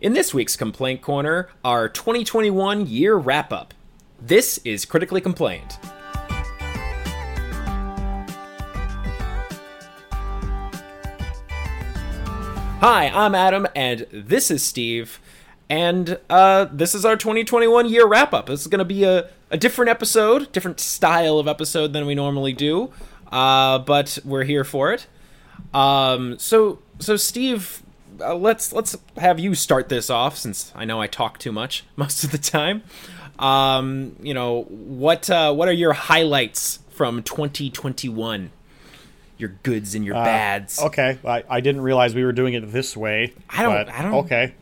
In this week's Complaint Corner, our 2021 year wrap up. This is Critically Complained. Hi, I'm Adam, and this is Steve. And uh, this is our 2021 year wrap up. This is going to be a, a different episode, different style of episode than we normally do, uh, but we're here for it. Um, so, so Steve, uh, let's let's have you start this off since I know I talk too much most of the time. Um, you know what uh, what are your highlights from 2021? Your goods and your Uh, bads. Okay, I, I didn't realize we were doing it this way. I don't- but I don't- Okay.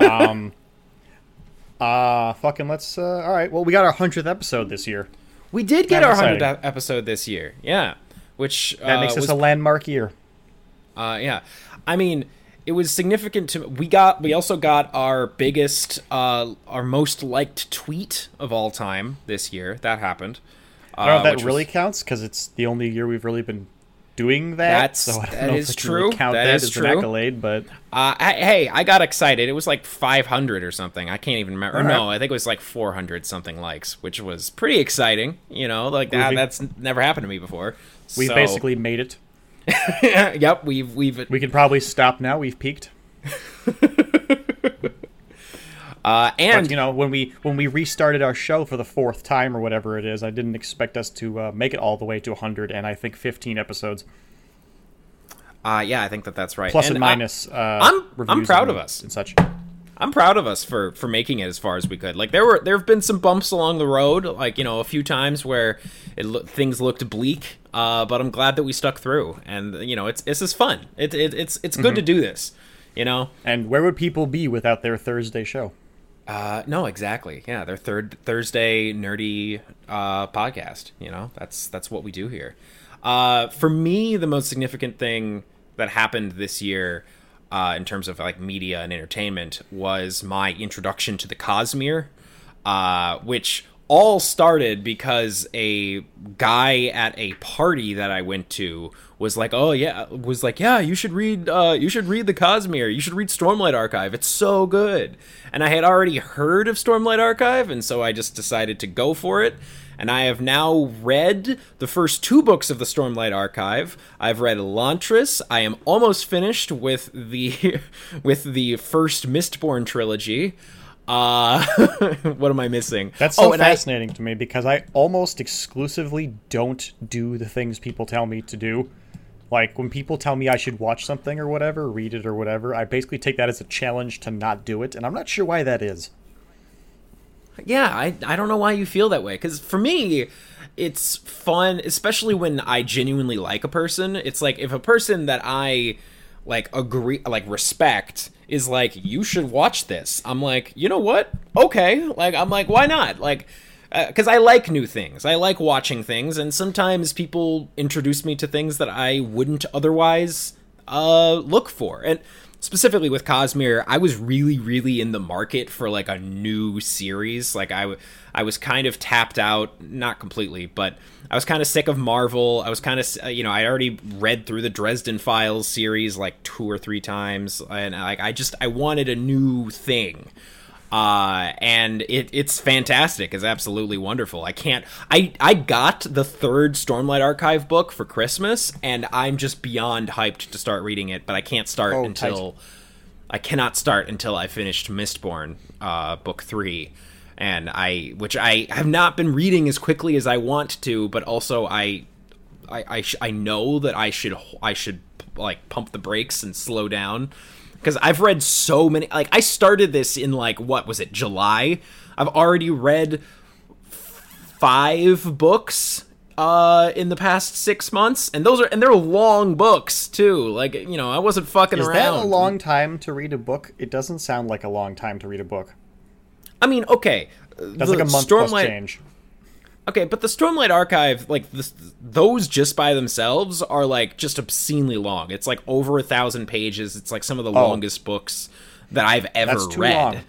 um. Uh, fucking let's. Uh, all right. Well, we got our hundredth episode this year. We did get our hundredth episode this year. Yeah, which That uh, makes was a landmark year. Uh, yeah, I mean, it was significant to we got. We also got our biggest, uh, our most liked tweet of all time this year. That happened. I don't know uh, if that really was- counts because it's the only year we've really been doing that. That's- so I don't that know is if can really true. Count That that, is as true. an accolade, but Uh, I, hey, I got excited. It was like 500 or something. I can't even remember. No, I think it was like 400 something likes, which was pretty exciting. You know, like that. That's never happened to me before. we So- basically made it. yep. We've we've We can probably stop now. We've peaked. uh, and But you know, when we when we restarted our show for the fourth time or whatever it is, I didn't expect us to uh, make it all the way to 100 and I think 15 episodes, uh, yeah, I think that that's right. plus and and minus. uh, I'm- I'm proud and- of us. and such. I'm proud of us for for making it as far as we could. Like there were there have been some bumps along the road, like you know a few times where it lo- things looked bleak. Uh, but I'm glad that we stuck through, and you know it's this is fun. It, it it's it's good to do this. You know. And where would people be without their Thursday show? Uh, no, exactly. Yeah, their third Thursday nerdy uh, podcast. You know, that's that's what we do here. Uh, for me, the most significant thing that happened this year, uh, in terms of like media and entertainment, was my introduction to the Cosmere, uh, which all started because a guy at a party that I went to was like, "Oh yeah," was like, "Yeah, you should read uh you should read the Cosmere. You should read Stormlight Archive. It's so good." And I had already heard of Stormlight Archive, and so I just decided to go for it. And I have now read the first two books of the Stormlight Archive. I've read Elantris. I am almost finished with the with the first Mistborn trilogy. Uh, what am I missing? That's so oh, and I- fascinating to me because I almost exclusively don't do the things people tell me to do. Like when people tell me I should watch something or whatever, read it or whatever, I basically take that as a challenge to not do it, and I'm not sure why that is. Yeah, I I don't know why you feel that way cuz for me it's fun especially when I genuinely like a person. It's like if a person that I like agree like respect is like you should watch this. I'm like, "You know what? Okay." Like I'm like, "Why not?" Like because I like new things. I like watching things, and sometimes people introduce me to things that I wouldn't otherwise uh, look for. And specifically with Cosmere, I was really, really in the market for like a new series. Like I, was kind of tapped out, not completely, but I was kind of sick of Marvel. I was kind of, you know, I already read through the Dresden Files series like two or three times, and like I just I wanted a new thing uh, and it, it's fantastic. It's absolutely wonderful. I can't. I I got the third Stormlight Archive book for Christmas, and I'm just beyond hyped to start reading it. But I can't start Oh, until I cannot start until I finished Mistborn, uh, book three, and I which I have not been reading as quickly as I want to, but also I. I I, sh- I know that I should I should like pump the brakes and slow down because I've read so many. Like I started this in like what was it July? I've already read five books uh in the past six months and those are and they're long books too like you know i wasn't fucking around. Is around that a long time to read a book? It doesn't sound like a long time to read a book. i mean okay That's like a month plus change. Okay, but the Stormlight Archive, like this, those just by themselves are like just obscenely long. It's like over a thousand pages. It's like some of the longest books that I've ever Oh. That's too read. long.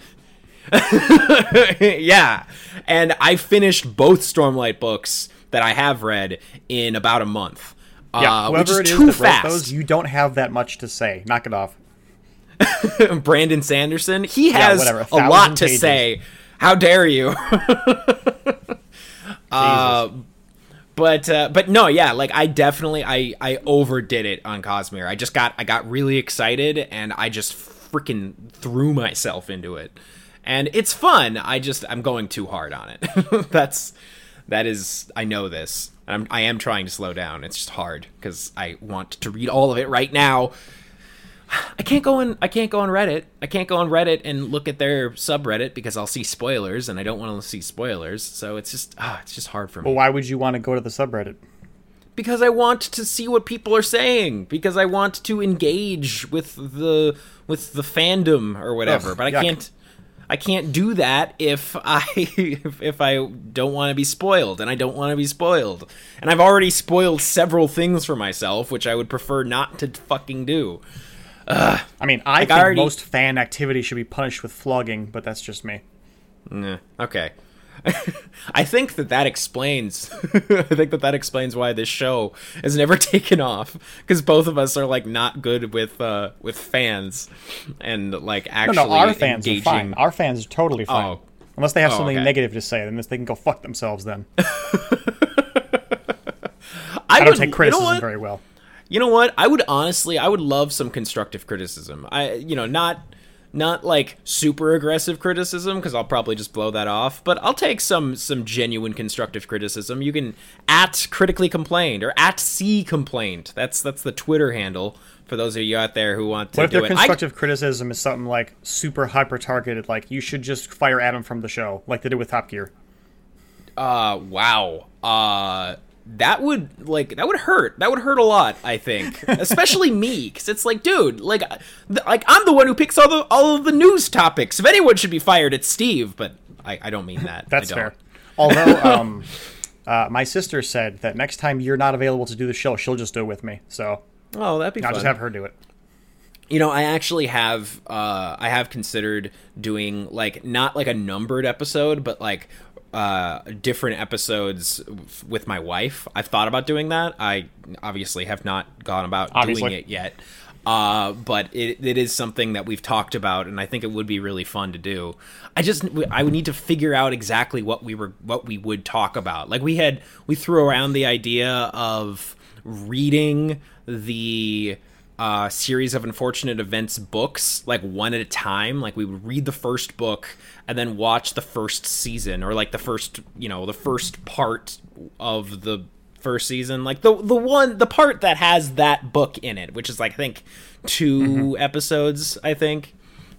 yeah, and I finished both Stormlight books that I have read in about a month. Yeah, uh, which whoever is it is too that fast. wrote those, you don't have that much to say. Knock it off. Brandon Sanderson. He has whatever, a a, lot to pages. say. How dare you? uh, but uh, but no, yeah, like I definitely I I overdid it on Cosmere. I just got I got really excited and I just freaking threw myself into it. And it's fun. I just I'm going too hard on it. That's that is I know this. I'm I am trying to slow down. It's just hard cuz I want to read all of it right now. I can't go on I can't go on Reddit. I can't go on Reddit and look at their subreddit because I'll see spoilers and I don't want to see spoilers. So it's just ah, it's just hard for me Well, why would you want to go to the subreddit? because I want to see what people are saying because I want to engage with the with the fandom or whatever. Ugh, but I yuck. can't I can't do that if I if, if I don't want to be spoiled and I don't want to be spoiled. And I've already spoiled several things for myself which I would prefer not to fucking do. I mean, I Like, I think already- most fan activity should be punished with flogging, but that's just me. Nah, okay. I think that that explains. I think that that explains why this show has never taken off because both of us are like not good with uh with fans and like actually no, our fans engaging. are fine. Our fans are totally fine. Oh. Unless they have Oh, something okay. negative to say, then they can go fuck themselves. Then I, I don't would- take you know criticism very well. You know what? I would honestly, I would love some constructive criticism. I, you know, not not like super aggressive criticism because I'll probably just blow that off. But I'll take some some genuine constructive criticism. You can at critically complained or at c complained. That's that's the Twitter handle for those of you out there who want to What if do their it. I- constructive criticism is something like super hyper targeted, like you should just fire Adam from the show, like they did with Top Gear? Uh, wow. Uh, that would like that would hurt. That would hurt a lot. I think, especially me, because it's like, dude, like, th- like I'm the one who picks all the all of the news topics. If anyone should be fired, it's Steve. But I, I don't mean that. That's fair. Although, um, uh, my sister said that next time you're not available to do the show, she'll just do it with me. So Oh, that'd be I'll fun. just have her do it. You know, I actually have uh I have considered doing like not like a numbered episode, but like uh different episodes with my wife. I've thought about doing that. I obviously have not gone about Obviously. doing it yet. Uh, but it, it is something that we've talked about, and I think it would be really fun to do. I just I would need to figure out exactly what we were what we would talk about. Like we had we threw around the idea of reading the uh, series of unfortunate events books like one at a time like we would read the first book and then watch the first season or like the first you know the first part of the first season. Like the the one the part that has that book in it which is like i think 2 mm-hmm. episodes i think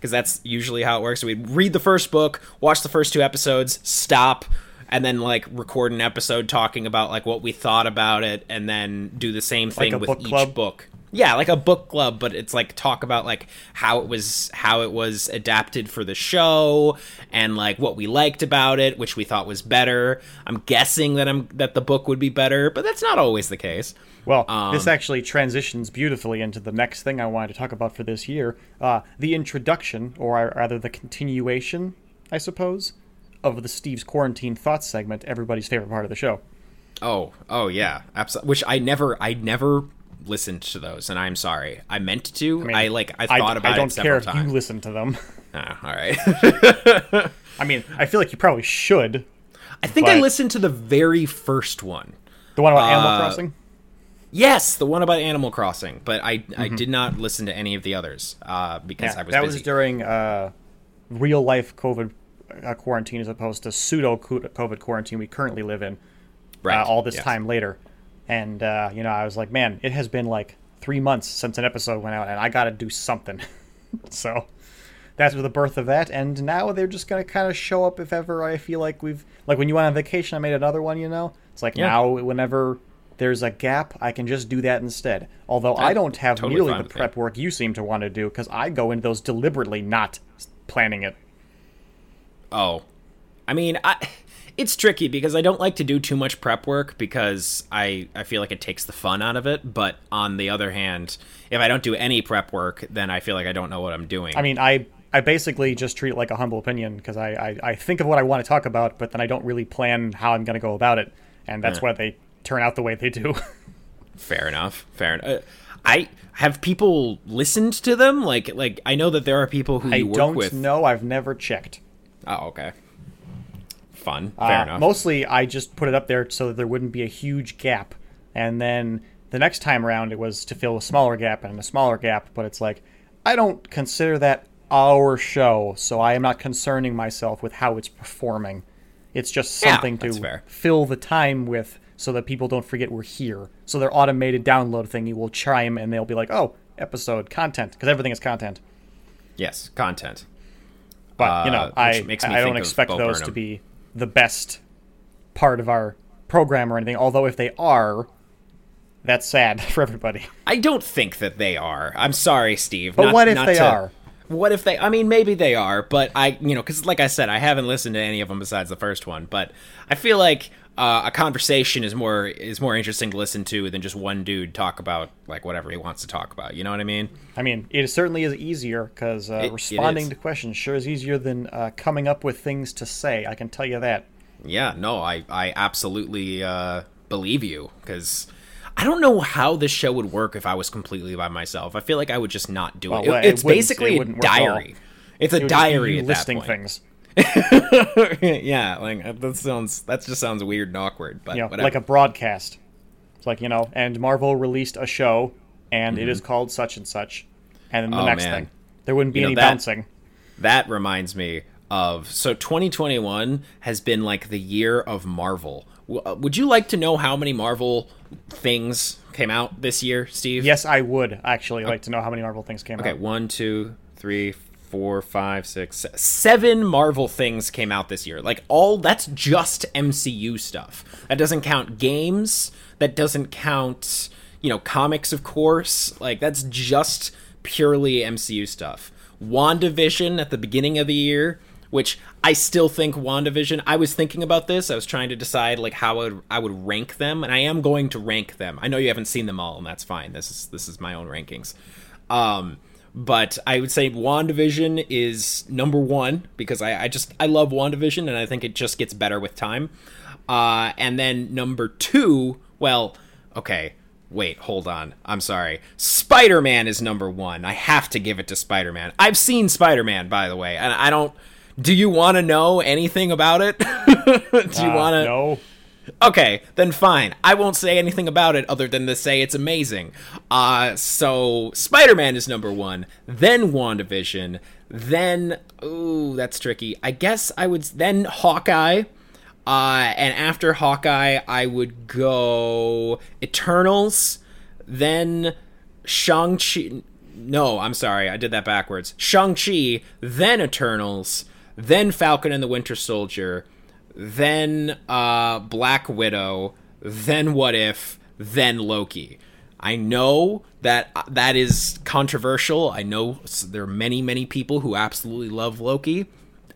because that's usually how it works. So we'd read the first book watch the first two episodes stop and then like record an episode talking about like what we thought about it and then do the same thing a with book each club? book yeah like a book club but it's like talk about like how it was how it was adapted for the show and like what we liked about it which we thought was better i'm guessing that i'm that the book would be better but that's not always the case Well, Um, this actually transitions beautifully into the next thing I wanted to talk about for this year uh, the introduction, or rather the continuation, I suppose, of the Steve's Quarantine Thoughts segment, everybody's favorite part of the show. oh oh yeah absolutely which i never i never listened to those and i'm sorry i meant to i, mean, like i thought about it. I don't care if times you listen to them. Ah, all right I mean, I feel like you probably should. i think i listened to the very first one The one about Animal Uh, Crossing? Yes, the one about Animal Crossing, but I I did not listen to any of the others uh, because Mm-hmm. Yeah, I was that busy. was during uh, real life COVID uh, quarantine as opposed to pseudo COVID quarantine we currently live in. right. uh, all this yes. time later. And uh, you know, I was like, man, it has been like three months since an episode went out, and I got to do something. so that's the birth of that. And now they're just gonna kind of show up if ever I feel like we've like when you went on vacation, I made another one. You know, it's like Yeah. now whenever there's a gap, I can just do that instead. Although I I'm don't have totally nearly the that. prep work you seem to want to do because I go into those deliberately not planning it. Oh, I mean, I it's tricky because I don't like to do too much prep work because I I feel like it takes the fun out of it. But on the other hand, if I don't do any prep work, then I feel like I don't know what I'm doing. I mean, I I basically just treat it like a humble opinion because I, I I think of what I want to talk about, but then I don't really plan how I'm going to go about it, and that's Yeah. why they turn out the way they do. Fair enough. Fair enough. I have people listened to them. Like like I know that there are people who I don't with. know. I've never checked. Oh, okay. Fun. Fair Uh, enough. Mostly, I just put it up there so that there wouldn't be a huge gap, and then the next time around, it was to fill a smaller gap and a smaller gap. But it's like I don't consider that our show, so I am not concerning myself with how it's performing. It's just something that's to fill the time with, so that people don't forget we're here. So their automated download thingy will chime, and they'll be like, "Oh, episode content," because everything is content. yes, content. But you Uh, know, which I me I don't expect those to be the best part of our program or anything. Although if they are, that's sad for everybody. I don't think that they are. I'm sorry, Steve. But Not- what if they to- are? What if they? I mean, maybe they are, but I, you know, because like I said, I haven't listened to any of them besides the first one. But I feel like uh, a conversation is more is more interesting to listen to than just one dude talk about like whatever he wants to talk about. You know what I mean? I mean, it certainly is easier because uh, It- it responding to questions sure is easier than uh, coming up with things to say. I can tell you that. Yeah, no, I I absolutely uh, believe you because I don't know how this show would work if I was completely by myself. I feel like I would just not do it. Well, It- it it's wouldn't- basically it a wouldn't work at all. diary. It's a It would just be diary at listing that point. things. yeah, like that sounds that just sounds weird and awkward, but You know, like a broadcast. It's like you know, and Marvel released a show, and it is called such and such, and then the Mm-hmm. Oh, next man. thing, there wouldn't be You know, any that- bouncing. that reminds me of so 2021 has been like the year of Marvel. W- uh, Would you like to know how many Marvel things came out this year, Steve? Yes, I would actually like to know how many Marvel things came out. Okay, out. one, two, three, four, five, six, se- seven Marvel things came out this year. Like all that's just MCU stuff. That doesn't count games. That doesn't count, you know, comics, of course. Like that's just purely MCU stuff. WandaVision at the beginning of the year, which I still think WandaVision. I was thinking about this. I was trying to decide like how I would, I would rank them, and I am going to rank them. I know you haven't seen them all, and that's fine. This is this is my own rankings. Um, but I would say WandaVision is number one because I, I just I love WandaVision and I think it just gets better with time. Uh, and then number two, well, okay, wait, hold on. I'm sorry. Spider Man is number one. I have to give it to Spider Man. I've seen Spider Man, by the way, and I don't. Do you want to know anything about it? do you Uh, want to? No. Okay, then fine. I won't say anything about it other than to say it's amazing. Uh, so Spider Man is number one, then WandaVision, then ooh, that's tricky. I guess I would then Hawkeye. Uh, and after Hawkeye, I would go Eternals, then Shang-Chi. No, I'm sorry, I did that backwards. Shang-Chi, then Eternals, then Falcon and the Winter Soldier, then uh, Black Widow, then What If, then Loki. I know that uh, that is controversial. I know there are many, many people who absolutely love Loki.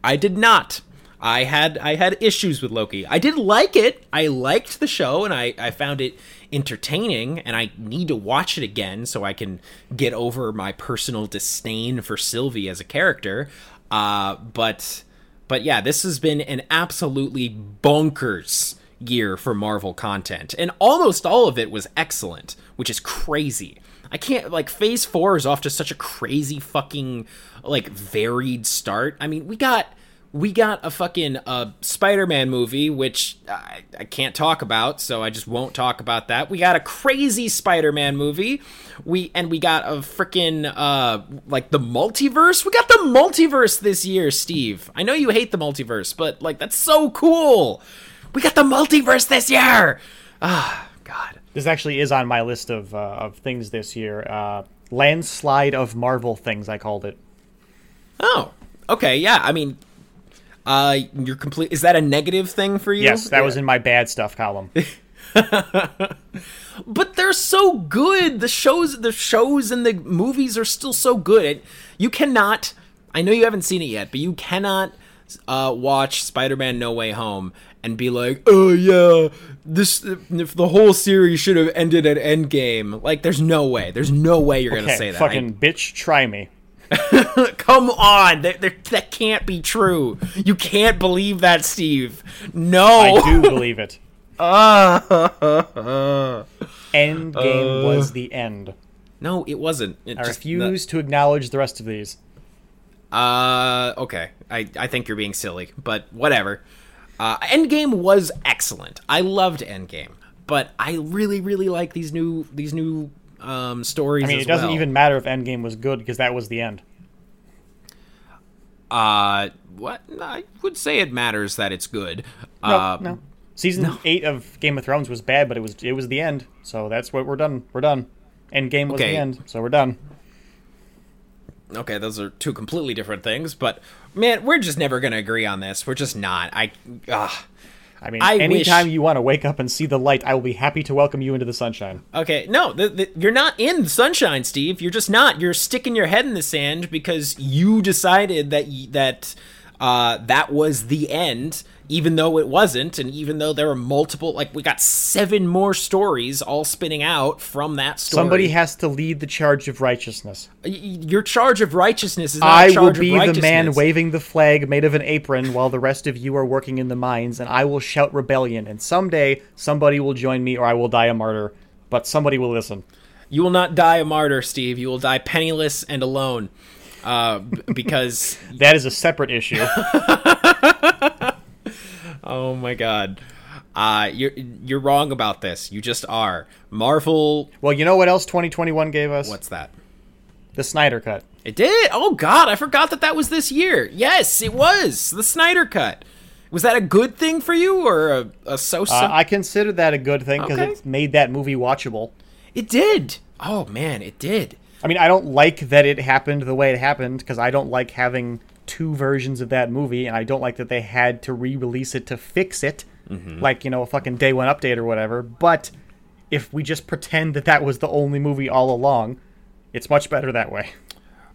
I did not. I had I had issues with Loki. I did like it. I liked the show and I, I found it entertaining and I need to watch it again so I can get over my personal disdain for Sylvie as a character. Uh, but but yeah, this has been an absolutely bonkers year for Marvel content. And almost all of it was excellent, which is crazy. I can't like phase 4 is off to such a crazy fucking like varied start. I mean, we got we got a fucking uh, Spider-Man movie, which I, I can't talk about, so I just won't talk about that. We got a crazy Spider-Man movie. We and we got a freaking uh, like the multiverse. We got the multiverse this year, Steve. I know you hate the multiverse, but like that's so cool. We got the multiverse this year. Ah, God. This actually is on my list of uh, of things this year. Uh, landslide of Marvel things, I called it. Oh, okay, yeah. I mean, uh, you're complete. Is that a negative thing for you? Yes, that was in my bad stuff column. but they're so good. The shows, the shows, and the movies are still so good. You cannot. I know you haven't seen it yet, but you cannot uh, watch Spider-Man: No Way Home and be like, "Oh yeah, this if the whole series should have ended at Endgame." Like, there's no way. There's no way you're gonna say that. fucking bitch, try me. Come on, that, that that can't be true. You can't believe that, Steve. No. I do believe it. Ah. Endgame was the end. No, it wasn't. It I just- refuse to acknowledge the rest of these. Uh, okay. I, I think you're being silly, but whatever. Uh, Endgame was excellent. I loved Endgame, but I really, really like these new these new um, stories. I mean, it doesn't well. even matter if Endgame was good because that was the end. Uh, what? I would say it matters that it's good. No, uh, no. Season eight of Game of Thrones was bad, but it was it was the end. So that's what we're done. We're done. Endgame was Okay. the end, so we're done. Okay, those are two completely different things, but man, we're just never gonna agree on this. We're just not. I. Ugh. I mean, I anytime wish- you want to wake up and see the light, I will be happy to welcome you into the sunshine. Okay, no, the, the, you're not in the sunshine, Steve. You're just not. You're sticking your head in the sand because you decided that y- that uh, that was the end, even though it wasn't, and even though there were multiple. Like we got seven more stories all spinning out from that story. Somebody has to lead the charge of righteousness. Your charge of righteousness is not I will be of the man waving the flag made of an apron while the rest of you are working in the mines, and I will shout rebellion. And someday somebody will join me, or I will die a martyr. But somebody will listen. You will not die a martyr, Steve. You will die penniless and alone. Uh, because That is a separate issue. Oh my god. Uh, you're you're wrong about this. You just are. Marvel. well, you know what else 2021 gave us? What's that? The Snyder Cut. It did. Oh god, I forgot that that was this year. Yes, it was the Snyder Cut. Was that a good thing for you or a, a so so? Uh, I consider that a good thing because Okay. it's made that movie watchable. it did. Oh man, it did. I mean, I don't like that it happened the way it happened because I don't like having two versions of that movie, and I don't like that they had to re-release it to fix it, like you know a fucking day one update or whatever. But if we just pretend that that was the only movie all along, it's much better that way.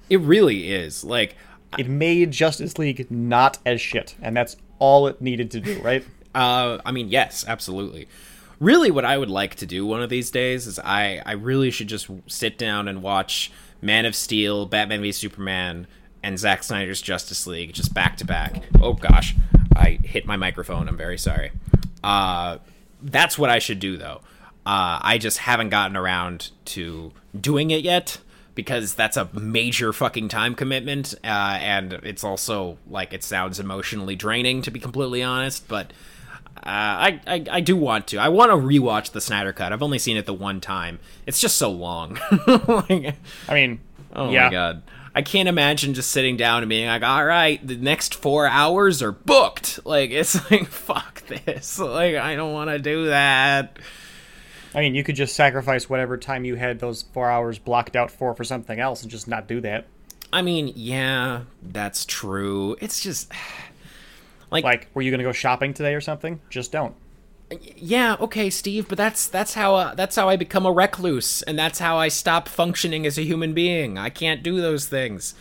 It really is. Like It made Justice League not as shit, and that's all it needed to do, right? Uh, I mean, yes, absolutely. Really, what I would like to do one of these days is I, I really should just sit down and watch Man of Steel, Batman v Superman, and Zack Snyder's Justice League just back to back. Oh gosh, I hit my microphone. I'm very sorry. Uh, that's what I should do though. Uh, I just haven't gotten around to doing it yet because that's a major fucking time commitment, uh, and it's also like it sounds emotionally draining to be completely honest. But uh, I, I I do want to. I want to rewatch the Snyder Cut. I've only seen it the one time. It's just so long. Like, I mean, oh yeah, my god. I can't imagine just sitting down and being like, "All right, the next four hours are booked." Like it's like, "Fuck this!" Like I don't want to do that. I mean, you could just sacrifice whatever time you had those four hours blocked out for for something else and just not do that. I mean, yeah, that's true. It's just like, Like, were you gonna go shopping today or something? Just don't. Yeah, okay, Steve, but that's that's how uh, that's how I become a recluse, and that's how I stop functioning as a human being. I can't do those things.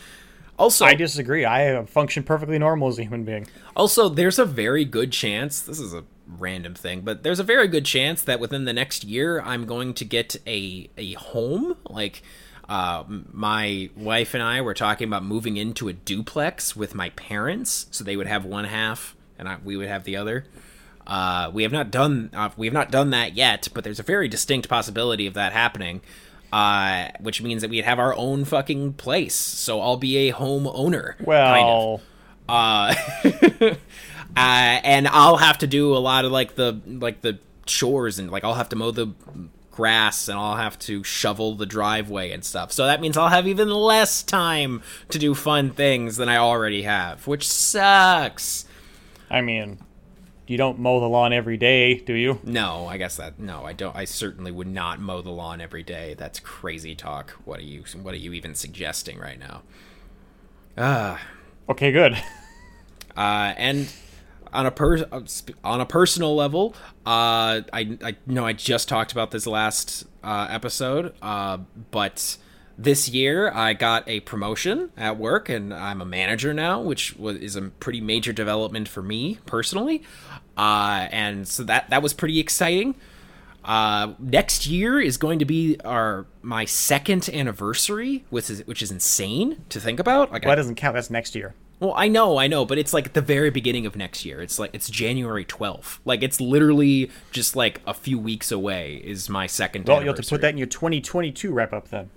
Also, I disagree. I have functioned perfectly normal as a human being. Also, there's a very good chance, this is a random thing, but there's a very good chance that within the next year I'm going to get a a home. Like uh, my wife and I were talking about moving into a duplex with my parents, so they would have one half and I, we would have the other. Uh, we have not done uh, we have not done that yet, but there's a very distinct possibility of that happening. Uh, which means that we'd have our own fucking place. So I'll be a home owner. kind of Well, uh, uh, and I'll have to do a lot of like the like the chores and like I'll have to mow the grass and I'll have to shovel the driveway and stuff. So that means I'll have even less time to do fun things than I already have, which sucks. I mean, you don't mow the lawn every day, do you? No, I guess that no, I don't. I certainly would not mow the lawn every day. That's crazy talk. What are you? What are you even suggesting right now? Ah. Okay, good. uh, and on a per uh, on a personal level, uh, I I know I just talked about this last uh, episode, uh, but this year I got a promotion at work, and I'm a manager now, which was is a pretty major development for me personally, uh, and so that that was pretty exciting. Uh, next year is going to be our my second anniversary, which is which is insane to think about. Like, Well, I- that doesn't count. That's next year. well, I know, I know, but it's like at the very beginning of next year. It's like it's January 12th. Like it's literally just like a few weeks away is my second Well, you'll have to put that in your 2022 wrap up then.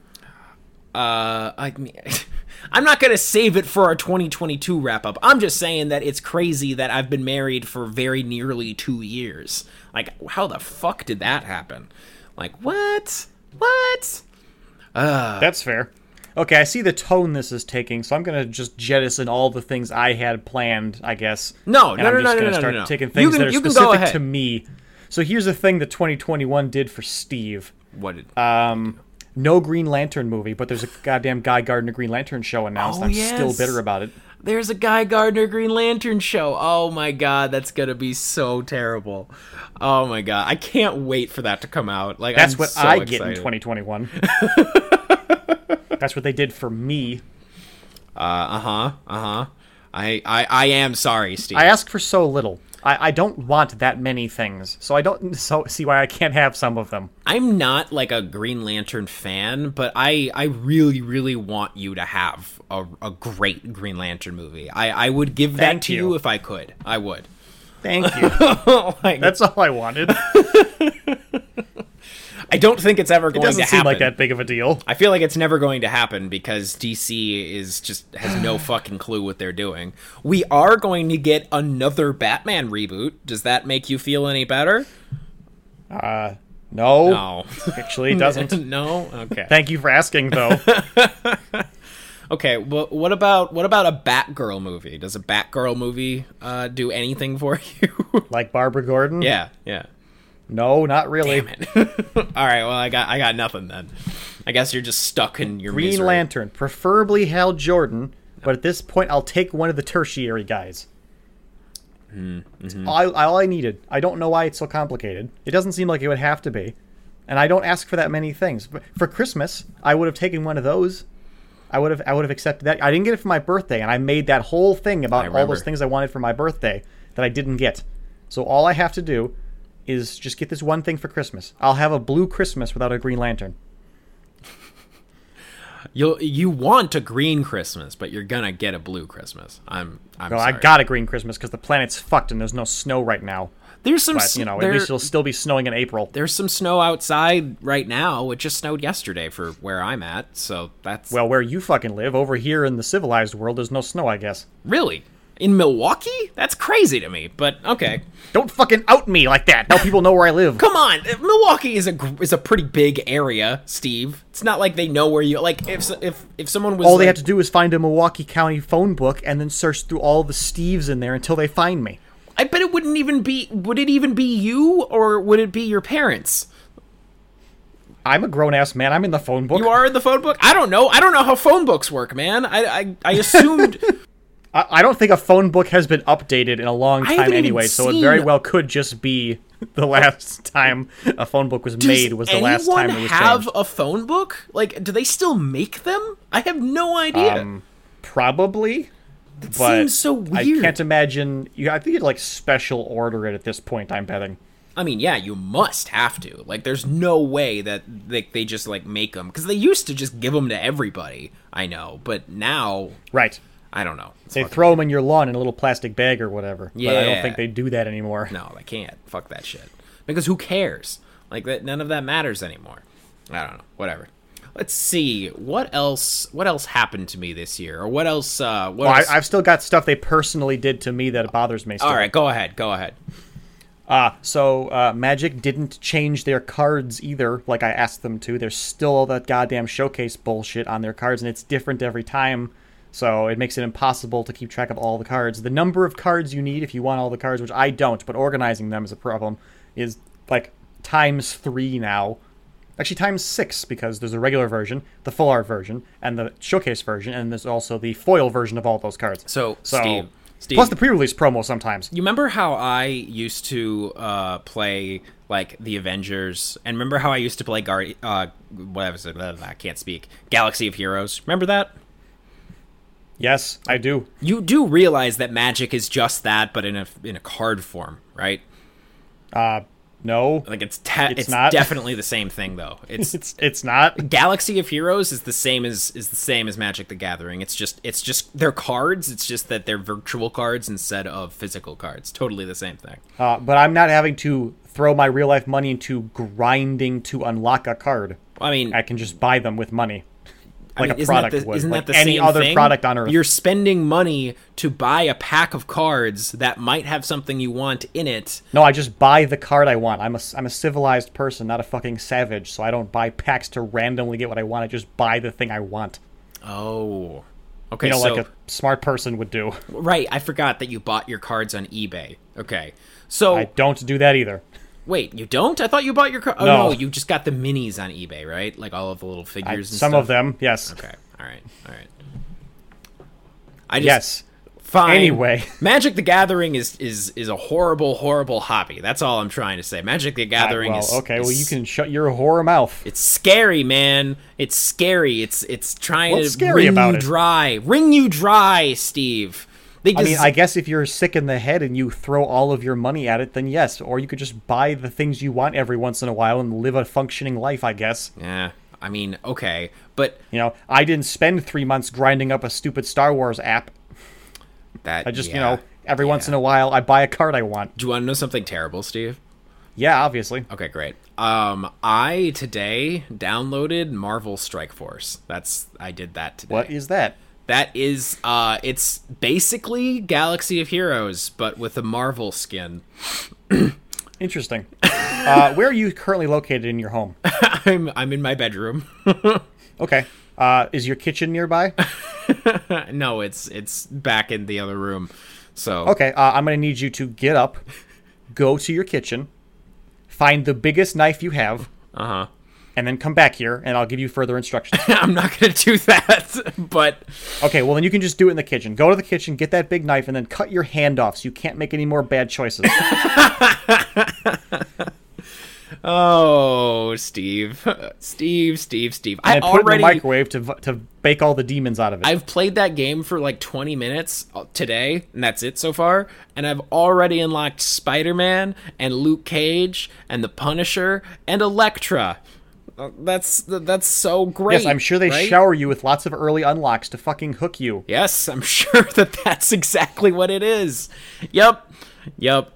Uh, I mean, I'm not gonna save it for our 2022 wrap up. I'm just saying that it's crazy that I've been married for very nearly two years. Like, how the fuck did that happen? Like, what? What? Uh, That's fair. Okay, I see the tone this is taking, so I'm gonna just jettison all the things I had planned. I guess. No, and no, I'm no, just no, gonna no, no, start no, no. taking things can- that are specific to me. So here's the thing that 2021 did for Steve. What? Did, Um, no Green Lantern movie, but there's a goddamn Guy Gardner Green Lantern show announced. Oh, I'm still bitter about it. There's a Guy Gardner Green Lantern show. Oh my god, that's gonna be so terrible. Oh my god, I can't wait for that to come out. Like That's I'm what so I get in 2021. That's what they did for me. Uh huh. Uh huh. I, I I am sorry, Steve. I ask for so little. I, I don't want that many things, so I don't so see why I can't have some of them. I'm not like a Green Lantern fan, but I I really really want you to have a, a great Green Lantern movie. I I would give that Thank to you. you if I could. I would. Thank you. Oh like, That's all I wanted. I don't think it's ever going to doesn't happen. seem like that big of a deal. I feel like it's never going to happen because DC is just has no fucking clue what they're doing. We are going to get another Batman reboot. Does that make you feel any better? Uh, no, No. actually, it doesn't. no. Okay. Thank you for asking, though. Okay. Well, what about what about a Batgirl movie? Does a Batgirl movie uh, do anything for you? like Barbara Gordon? yeah. Yeah. No, not really. Damn it. All right. Well, I got I got nothing then. I guess you're just stuck in your Green misery. Lantern, preferably Hal Jordan, but at this point, I'll take one of the tertiary guys. Mm-hmm. All, all I needed. I don't know why it's so complicated. It doesn't seem like it would have to be, and I don't ask for that many things. But for Christmas, I would have taken one of those. I would have. I would have accepted that. I didn't get it for my birthday, and I made that whole thing about all those things I wanted for my birthday that I didn't get. So all I have to do is just get this one thing for Christmas. I'll have a blue Christmas without a Green Lantern. You you want a green Christmas, but you're gonna get a blue Christmas. I'm I'm No, sorry. I got a green Christmas because the planet's fucked and there's no snow right now. There's some But you know, there- at least it'll still be snowing in April. there's some snow outside right now. It just snowed yesterday for where I'm at, so that's Well, where you fucking live, over here in the civilized world, there's no snow, I guess. really in Milwaukee. That's crazy to me, but okay. Don't fucking out me like that. Now people know where I live. Come on, uh, Milwaukee is a is a pretty big area, Steve. It's not like they know where you like. If if if someone was All they like- have to do is find a Milwaukee County phone book and then search through all the Steves in there until they find me. I bet it wouldn't even be. Would it even be you, or would it be your parents? I'm a grown ass man. I'm in the phone book. You are in the phone book. I don't know. I don't know how phone books work, man. I I, I assumed. I, I don't think a phone book has been updated in a long time anyway, so it very well could just be the last time a phone book was made was the last time it was have changed. a phone book? Like, do they still make them? I have no idea. Um, Probably. but seems so weird. I can't imagine. You, I think you'd like special order it at this point. I'm betting. I mean, yeah, you must have to. Like, there's no way that they, they just like make them because they used to just give them to everybody. I know, but now Right. I don't know. It's They fucking- throw them in your lawn in a little plastic bag or whatever. But I don't think they do that anymore. No, they can't. Fuck that shit. Because who cares? Like that. None of that matters anymore. I don't know. Whatever. Let's see what else. What else happened to me this year, or what else? Uh, what Well, I, else? I've still got stuff they personally did to me that bothers me. Still. All right, go ahead. Go ahead. Uh, so uh, Magic didn't change their cards either, like I asked them to. There's still all that goddamn showcase bullshit on their cards, and it's different every time. So it makes it impossible to keep track of all the cards. The number of cards you need if you want all the cards, which I don't, but organizing them is a problem, is like times three now. Actually, times six because there's a regular version, the full art version, and the showcase version, and there's also the foil version of all those cards. So, So Steve, Steve, plus the pre-release promo sometimes. you remember how I used to uh, play like the Avengers, and remember how I used to play Guard, uh, what was it? I can't speak. Galaxy of Heroes. Remember that? Yes, I do. You do realize that Magic is just that, but in a in a card form, right? Uh, no, Like it's te- it's, It's not. definitely the same thing though. It's it's it's not. Galaxy of Heroes is the same as is the same as Magic the Gathering. It's just it's just they're cards. It's just that they're virtual cards instead of physical cards. Totally the same thing. Uh, but I'm not having to throw my real life money into grinding to unlock a card. I mean, I can just buy them with money. I like mean, a isn't product that the, would, isn't like that the any other thing? product on Earth. You're spending money to buy a pack of cards that might have something you want in it. No, I just buy the card I want. I'm a, I'm a civilized person, not a fucking savage, so I don't buy packs to randomly get what I want. I just buy the thing I want. Oh, okay. You know, so like a smart person would do. right, I forgot that you bought your cards on eBay. Okay, so I don't do that either. Wait, you don't? I thought you bought your card. Oh No. no, you just got the minis on eBay, right? Like all of the little I, figures. and stuff. some stuff? of them, yes. Okay, all right, all right. I just, Yes. Fine. Anyway. Magic the Gathering is is is a horrible, horrible hobby. That's all I'm trying to say. Magic the Gathering well, is okay. Well, you can shut your whore mouth. It's scary, man. It's scary. It's it's trying What's to scary wring about you it? dry, wring you dry, Steve. They I mean, I guess if you're sick in the head and you throw all of your money at it, then yes. Or you could just buy the things you want every once in a while and live a functioning life. I guess. yeah. I mean, okay, but You know, I didn't spend three months grinding up a stupid Star Wars app. that I just, you know, every once in a while, I buy a card I want. Do you want to know something terrible, Steve? Yeah, obviously. Okay, great. Um, I today downloaded Marvel Strike Force. That's I did that today. What is that? That is, uh, it's basically Galaxy of Heroes, but with a Marvel skin. Interesting. uh, where are you currently located in your home? I'm I'm in my bedroom. Okay. Uh, is your kitchen nearby? no, it's it's back in the other room. So Okay. Uh, I'm going to need you to get up, go to your kitchen, find the biggest knife you have, uh huh. And then come back here, and I'll give you further instructions. I'm not gonna do that, but Okay, well then you can just do it in the kitchen. Go to the kitchen, get that big knife, and then cut your hand off so you can't make any more bad choices. oh, Steve, Steve, Steve, Steve. I And put it in the microwave to to bake all the demons out of it. I've played that game for like 20 minutes uh, today, and that's it so far. And I've already unlocked Spider Man and Luke Cage and the Punisher and Elektra. That's that's so great. yes, I'm sure they right? shower you with lots of early unlocks to fucking hook you. Yes, I'm sure that that's exactly what it is. Yep, yep.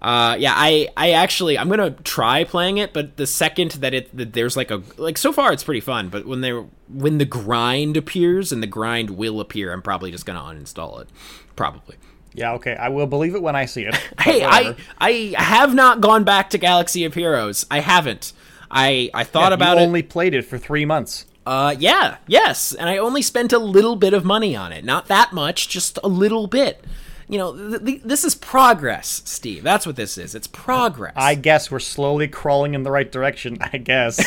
Uh, yeah, I, I actually, I'm gonna try playing it, but the second that it, that there's like a, like so far it's pretty fun, but when they, when the grind appears and the grind will appear, I'm probably just gonna uninstall it, probably. Yeah, okay, I will believe it when I see it. Hey, I. I have not gone back to Galaxy of Heroes. I haven't. I, I thought you about it. only played it for three months. Uh, yeah, yes, and I only spent a little bit of money on it. Not that much, just a little bit. You know, th- th- this is progress, Steve. That's what this is. It's progress. I guess we're slowly crawling in the right direction. I guess.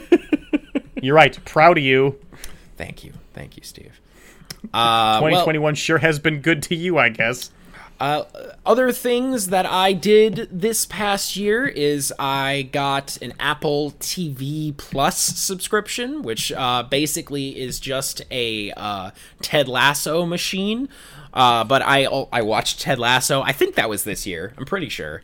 You're right. Proud of you. Thank you, thank you, Steve. Uh, well, 2021 sure has been good to you, I guess. Uh, other things that I did this past year is I got an Apple TV Plus subscription, which uh, basically is just a uh, Ted Lasso machine. Uh, but I I watched Ted Lasso. I think that was this year. I'm pretty sure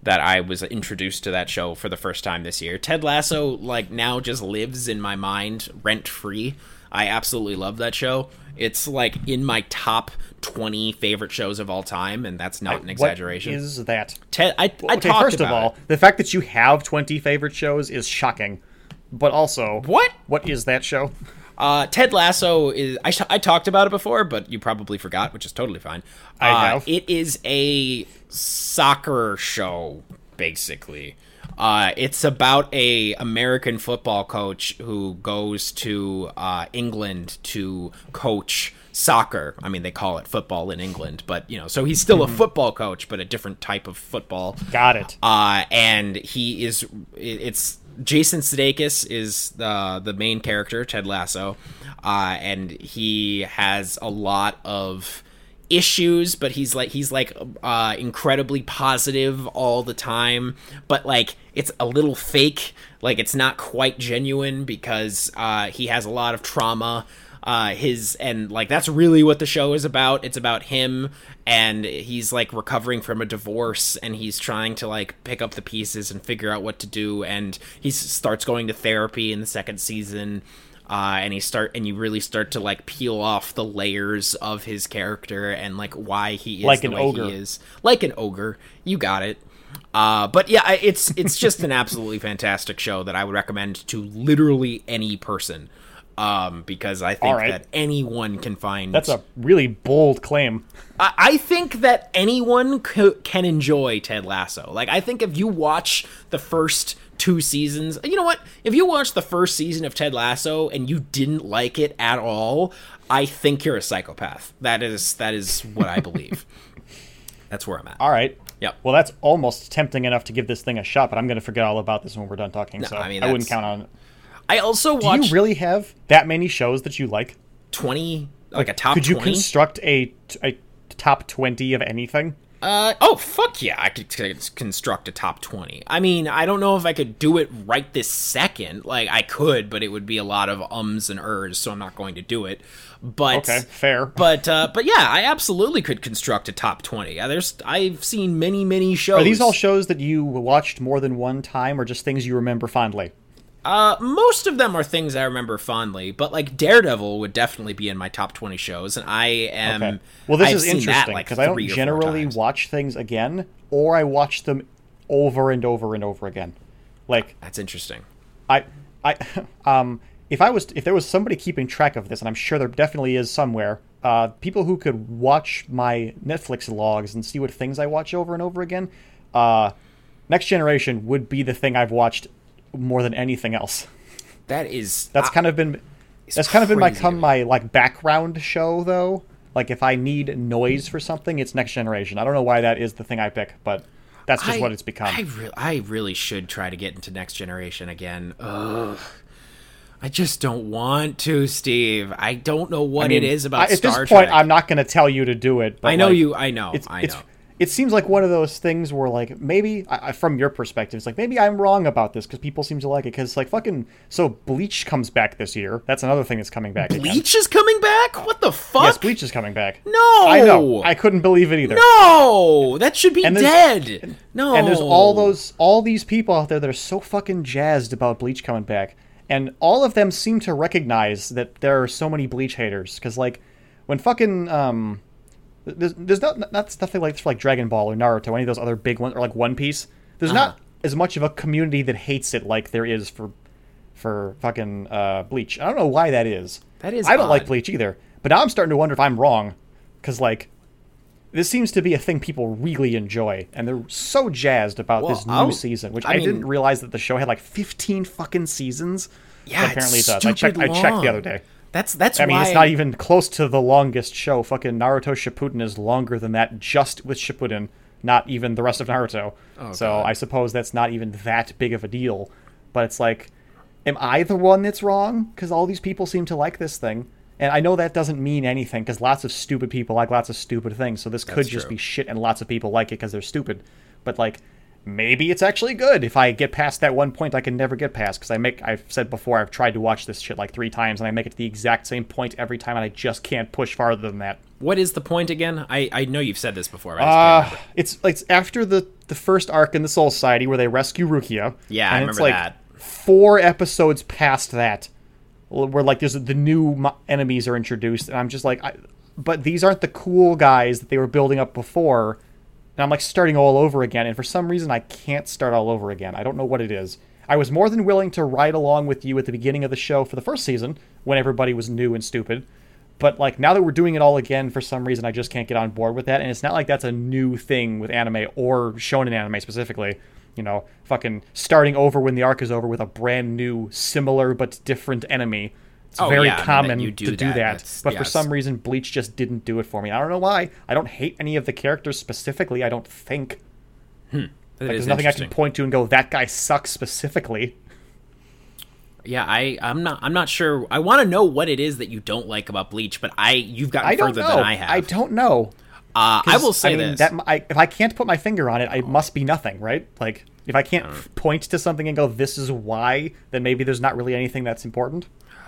that I was introduced to that show for the first time this year. Ted Lasso like now just lives in my mind rent free. I absolutely love that show. It's like in my top 20 favorite shows of all time and that's not an exaggeration. What is that? Ted I, I okay, talked first of all, it. the fact that you have 20 favorite shows is shocking. But also, What? what is that show? Uh, Ted Lasso is. I, I talked about it before, but you probably forgot, which is totally fine. I Uh, have. It is a soccer show, basically. Uh, it's about a American football coach who goes to uh, England to coach soccer. I mean, they call it football in England, but you know, so he's still a football coach, but a different type of football. Got it. Uh, and he is it's Jason Sudeikis is the the main character, Ted Lasso, uh, and he has a lot of issues, but he's like he's like uh, incredibly positive all the time, but like it's a little fake, like it's not quite genuine because uh, he has a lot of trauma uh his and like that's really what the show is about. It's about him and he's like recovering from a divorce and he's trying to like pick up the pieces and figure out what to do and he starts going to therapy in the second season uh and he start and you really start to like peel off the layers of his character and like why he is Like the an way ogre. he is like an ogre you got it uh, but yeah, it's it's just an absolutely fantastic show that I would recommend to literally any person. um, because I think Alright. that anyone can find. That's a really bold claim. I, I think that anyone c- can enjoy Ted Lasso. Like, I think if you watch the first two seasons, you know what? If you watch the first season of Ted Lasso and you didn't like it at all, I think you're a psychopath. That is that is what I believe. That's where I'm at. All right. Yep. Well, that's almost tempting enough to give this thing a shot, but I'm going to forget all about this when we're done talking. so I mean, I, wouldn't count on it. I also Do you really have that many shows that you like? twenty, like a top Could you twenty. construct a, a top 20 of anything? Uh, oh fuck yeah! I could construct a top twenty. I mean, I don't know if I could do it right this second. Like I could, but it would be a lot of ums and ers, so I'm not going to do it. But Okay, fair. But uh, but yeah, I absolutely could construct a top twenty. There's I've seen many many shows. Are these all shows that you watched more than one time or just things you remember fondly? Uh, most of them are things I remember fondly, but like Daredevil would definitely be in my top twenty shows, and I am. Okay. Well, this I've is interesting like, because I don't three or four generally watch things again, or I watch them over and over and over again. Like That's interesting. I, I, um, if I was, if there was somebody keeping track of this, and I'm sure there definitely is somewhere, uh, people who could watch my Netflix logs and see what things I watch over and over again, uh, Next Generation would be the thing I've watched more than anything else. That is That's I- kind of been, that's kind of been my come my like background show though. Like if I need noise for something, it's Next Generation. I don't know why that is the thing I pick, but that's just I- what it's become. I, re- I really should try to get into Next Generation again. Ugh. I just don't want to, Steve. I don't know what I mean, it is about I- at Star this Trek. point, I'm not going to tell you to do it. But I know like, you. I know. It's, I it's, know. It seems like one of those things where, like, maybe I, from your perspective, it's like maybe I'm wrong about this because people seem to like it. Because, like, fucking, so Bleach comes back this year. That's another thing that's coming back. again. Bleach is coming back. What the fuck? Yes, Bleach is coming back. No. I know. I couldn't believe it either. No, that should be dead. No. And there's all those, all these people out there that are so fucking jazzed about Bleach coming back, and all of them seem to recognize that there are so many Bleach haters. Because like, when fucking um, there's, there's not not stuff like for like Dragon Ball or Naruto, any of those other big ones, or like One Piece. There's Uh-huh. not as much of a community that hates it like there is for for fucking uh, Bleach. I don't know why that is. That is I don't like. Bleach either. But now I'm starting to wonder if I'm wrong, because like. This seems to be a thing people really enjoy, and they're so jazzed about Well, this new I'll- season, which I I, mean- didn't realize that the show had like 15 fucking seasons. Yeah, apparently it does. I checked. I checked the other day. That's that's I mean, why it's not even close to the longest show. Fucking Naruto Shippuden is longer than that just with Shippuden, not even the rest of Naruto. Oh, so God. I suppose that's not even that big of a deal. But it's like, am I the one that's wrong? Because all these people seem to like this thing. And I know that doesn't mean anything because lots of stupid people like lots of stupid things. So this could just true. be shit and lots of people like it because they're stupid. But like, maybe it's actually good if I get past that one point I can never get past because I make I've said before I've tried to watch this shit like three times and I make it to the exact same point every time and I just can't push farther than that. What is the point again? I I know you've said this before. But I just can't Uh, it's like it's after the the first arc in the Soul Society where they rescue Rukia. Yeah, I and it's remember like that. Four episodes past that, where like there's the new enemies are introduced, and I'm just like, I, but these aren't the cool guys that they were building up before, and I'm like starting all over again. And for some reason, I can't start all over again. I don't know what it is. I was more than willing to ride along with you at the beginning of the show for the first season when everybody was new and stupid. But like now that we're doing it all again, for some reason I just can't get on board with that. And it's not like that's a new thing with anime or shonen anime specifically. You know, fucking starting over when the arc is over with a brand new, similar but different enemy. It's Oh, very yeah, that common do to do that. that. That's- But for some reason, Bleach just didn't do it for me. I don't know why. I don't hate any of the characters specifically. I don't think. That Like, there's nothing I can point to and go, that guy sucks specifically. Yeah, I I'm not I'm not sure. I want to know what it is that you don't like about Bleach, but I you've gotten I further know. than I have. I don't know. uh, I will say I mean, this. That, I, if I can't put my finger on it, it must be nothing, right? Like, if I can't point to something and go, "This is why," then maybe there's not really anything that's important.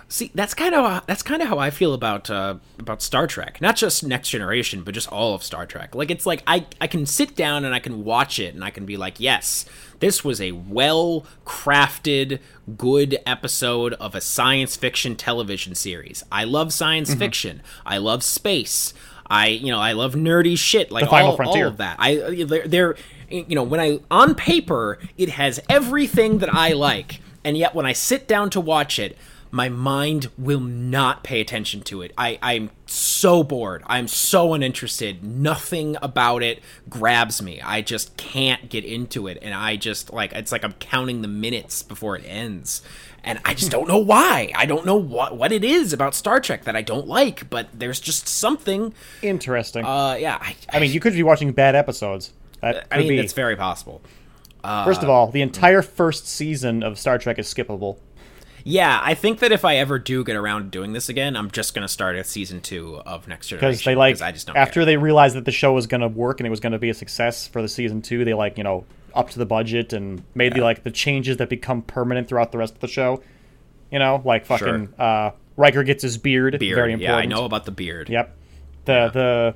See, that's kind of that's kind of how I feel about uh, about Star Trek. Not just Next Generation, but just all of Star Trek. Like it's like I I can sit down and I can watch it and I can be like, yes, this was a well crafted, good episode of a science fiction television series. I love science Mm-hmm. fiction. I love space. I you know I love nerdy shit like The Final all, Frontier. all of that. I they're, they're you know when I on paper it has everything that I like, and yet when I sit down to watch it, my mind will not pay attention to it. I, I'm so bored. I'm so uninterested. Nothing about it grabs me. I just can't get into it. And I just, like, it's like I'm counting the minutes before it ends. And I just don't know why. I don't know what, what it is about Star Trek that I don't like, but there's just something. Interesting. Uh, yeah. I, I mean, you could be watching bad episodes. That I mean, be. it's very possible. First of all, the entire first season of Star Trek is skippable. Yeah, I think that if I ever do get around to doing this again, I'm just gonna start at season two of Next Generation because they like I just don't after care. they realized that the show was going to work and it was going to be a success for the season two they like you know up to the budget and made the Yeah. like the changes that become permanent throughout the rest of the show you know like Sure. fucking uh Riker gets his beard, beard. very important Yeah, I know about the beard. yep the the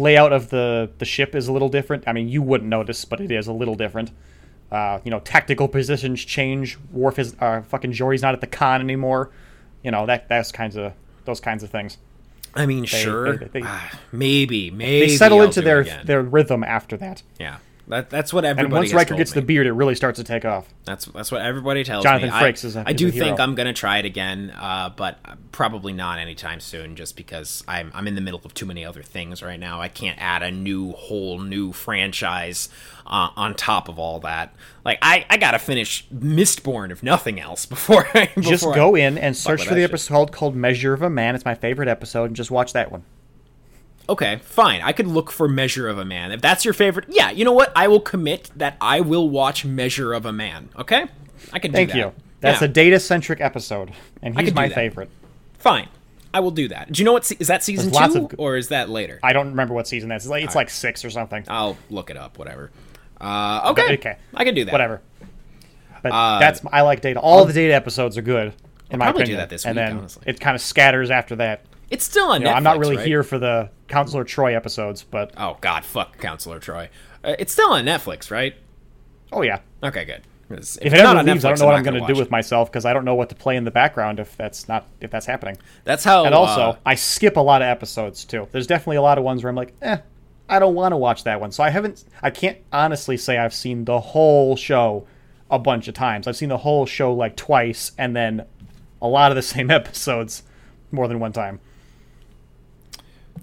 layout of the the ship is a little different I mean you wouldn't notice but it is a little different uh you know tactical positions change. Worf is uh fucking Geordi's not at the con anymore. You know that that's kinds of those kinds of things. I mean, sure, they- they- Ah, maybe, maybe they settle I'll into their their rhythm after that. Yeah. That, that's what everybody. And once Riker gets the beard, it really starts to take off. That's that's what everybody tells Jonathan me. Frakes I, is a- I do think. I'm gonna try it again, uh, but probably not anytime soon, just because I'm I'm in the middle of too many other things right now. I can't add a new whole new franchise uh, on top of all that. Like I, I gotta finish Mistborn if nothing else before I Just before I- go in and search for the shit. episode called Measure of a Man. It's my favorite episode, and just watch that one. Okay, fine. I could look for Measure of a Man. If that's your favorite, yeah, you know what? I will commit that I will watch Measure of a Man. Okay? I can do that. Thank that. you. That's Yeah, a data centric episode, and he's my favorite. fine. I will do that. Do you know what se- is that season There's two of- or is that later? I don't remember what season that's. It's like, it's like six or something. I'll look it up. Whatever. Uh, okay. okay. I can do that. Whatever. But Uh, that's I like data. All the data episodes are good. In my probably do opinion. that this and week, then honestly. it kind of scatters after that. It's still on You know, Netflix. I'm not really right? here for the Counselor Troi episodes, but Oh God, fuck Counselor Troi. Uh, it's still on Netflix, right? oh yeah. Okay, good. If it's it not ever on leaves, I don't know what I'm going to do watch with myself because I don't know what to play in the background if that's not if that's happening. That's how. And also, uh, I skip a lot of episodes too. There's definitely a lot of ones where I'm like, eh, I don't want to watch that one. So I haven't. I can't honestly say I've seen the whole show a bunch of times. I've seen the whole show like twice, and then a lot of the same episodes more than one time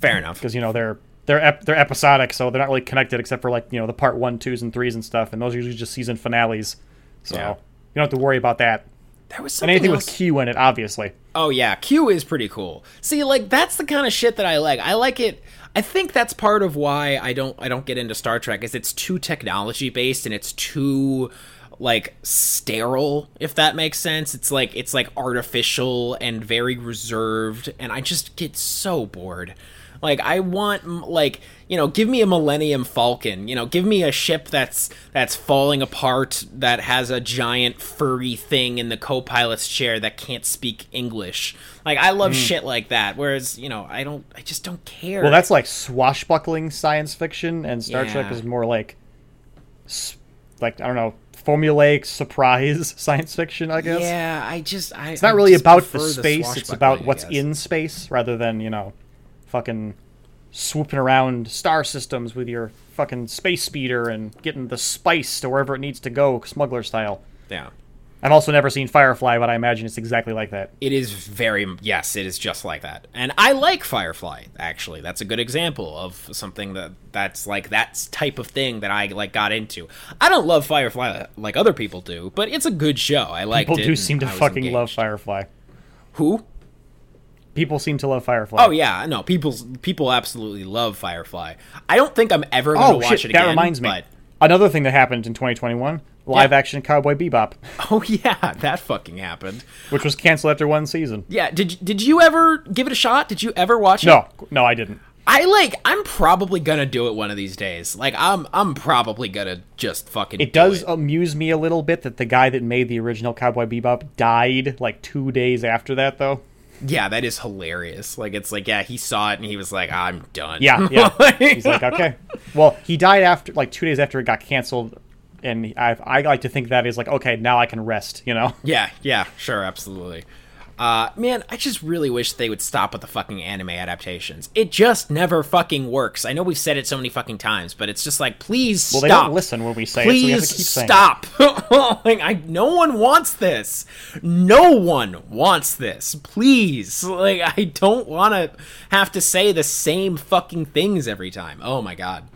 fair enough. because you know they're they're ep- they're episodic, so they're not really connected except for like you know the part one, twos, and threes and stuff, and those are usually just season finales. So Yeah. you don't have to worry about that. There was And anything else. with Q in it, obviously. Oh yeah, Q is pretty cool. See, like that's the kind of shit that I like. I like it. I think that's part of why I don't I don't get into Star Trek is it's too technology based and it's too like sterile if that makes sense. It's like it's like artificial and very reserved and I just get so bored. Like I want like you know, give me a Millennium Falcon. You know, give me a ship that's that's falling apart that has a giant furry thing in the co-pilot's chair that can't speak English. Like I love hmm. shit like that. Whereas you know, I don't. I just don't care. Well, that's like swashbuckling science fiction, and Star Trek is more like, like I don't know, formulaic surprise science fiction. I guess yeah. I just. I, it's not really about the space; it's about what's in space, rather than you know, fucking swooping around star systems with your fucking space speeder and getting the spice to wherever it needs to go, smuggler style. Yeah. I've also never seen Firefly, but I imagine it's exactly like that. It is very yes, it is just like that. And I like Firefly actually. That's a good example of something that that's like that type of thing that I like got into. I don't love Firefly like other people do, but it's a good show. I liked it. People do seem to fucking love. Firefly. Who? People seem to love Firefly. Oh yeah, no, people people absolutely love Firefly. I don't think I'm ever going to Oh watch shit! it again. that reminds me. But Another thing that happened in 2021: live Yeah. action Cowboy Bebop, oh yeah, that fucking happened. which was canceled after one season. Yeah, did did you ever give it a shot? Did you ever watch it? No, no, I didn't. I like. I'm probably gonna do it one of these days. Like I'm. I'm probably gonna just fucking. It do does it. amuse me a little bit that the guy that made the original Cowboy Bebop died like two days after that, though. Yeah, that is hilarious. Like it's like yeah, he saw it and he was like, I'm done. Yeah, yeah. He's like, okay. Well, he died after like two days after it got canceled, and I I like to think that is like, okay, now I can rest. You know. yeah, yeah, sure, absolutely. Uh, man, I just really wish they would stop with the fucking anime adaptations. It just never fucking works. I know we've said it so many fucking times, but it's just like, please Well, stop. they don't listen when we say it, so we have Please to keep saying it. stop. like, I, no one wants this. No one wants this. Please. Like, I don't want to have to say the same fucking things every time. Oh my god.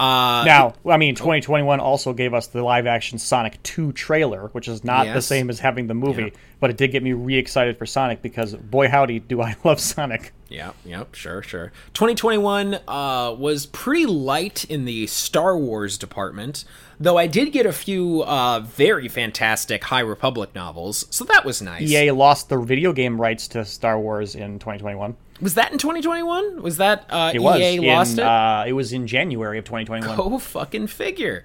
Uh, Now, I mean, 2021 also gave us the live action Sonic 2 trailer, which is not the same as having the movie, but it did get me re excited for Sonic because, boy, howdy, do I love Sonic. Yep, yep, sure, sure. 2021 uh, was pretty light in the Star Wars department, though I did get a few uh, very fantastic High Republic novels, so that was nice. EA lost the video game rights to Star Wars in 2021. Was that in 2021? Was that uh, It was. EA in, lost it? Uh, it was in January of 2021. Go fucking figure.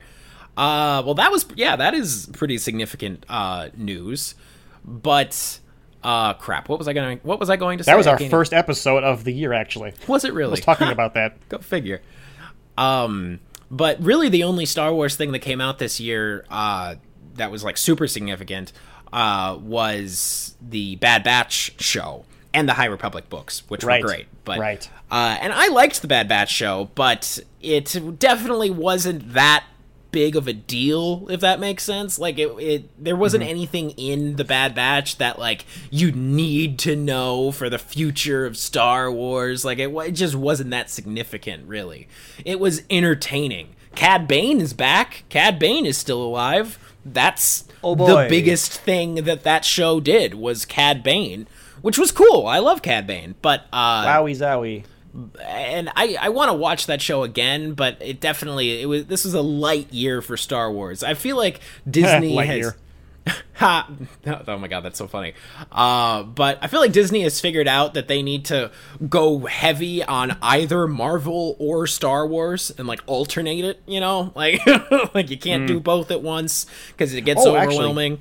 Uh, well, that was yeah, that is pretty significant uh, news. But uh, crap, what was I going? To What was I going to say? That was our first episode of the year, actually. Was it really? I was talking about that. Go figure. Um, but really, the only Star Wars thing that came out this year uh, that was like super significant uh, was the Bad Batch show and the High Republic books, which Right, were great. But right. uh, and I liked the Bad Batch show, but it definitely wasn't that big of a deal if that makes sense. Like it, it there wasn't Mm-hmm. anything in the bad batch that like you need to know for the future of star wars. Like it, it just wasn't that significant really. It was entertaining. Cad bane is back. Cad bane is still alive. That's Oh, the biggest thing that that show did was cad bane which was cool i love cad bane but uh Wowie zowie. and I, I want to watch that show again, but it definitely it was this was a light year for Star Wars. I feel like Disney Light has year. ha oh my god that's so funny. Uh, but I feel like Disney has figured out that they need to go heavy on either Marvel or Star Wars and like alternate it. You know, like like you can't do both at once because it gets. Oh, actually- overwhelming.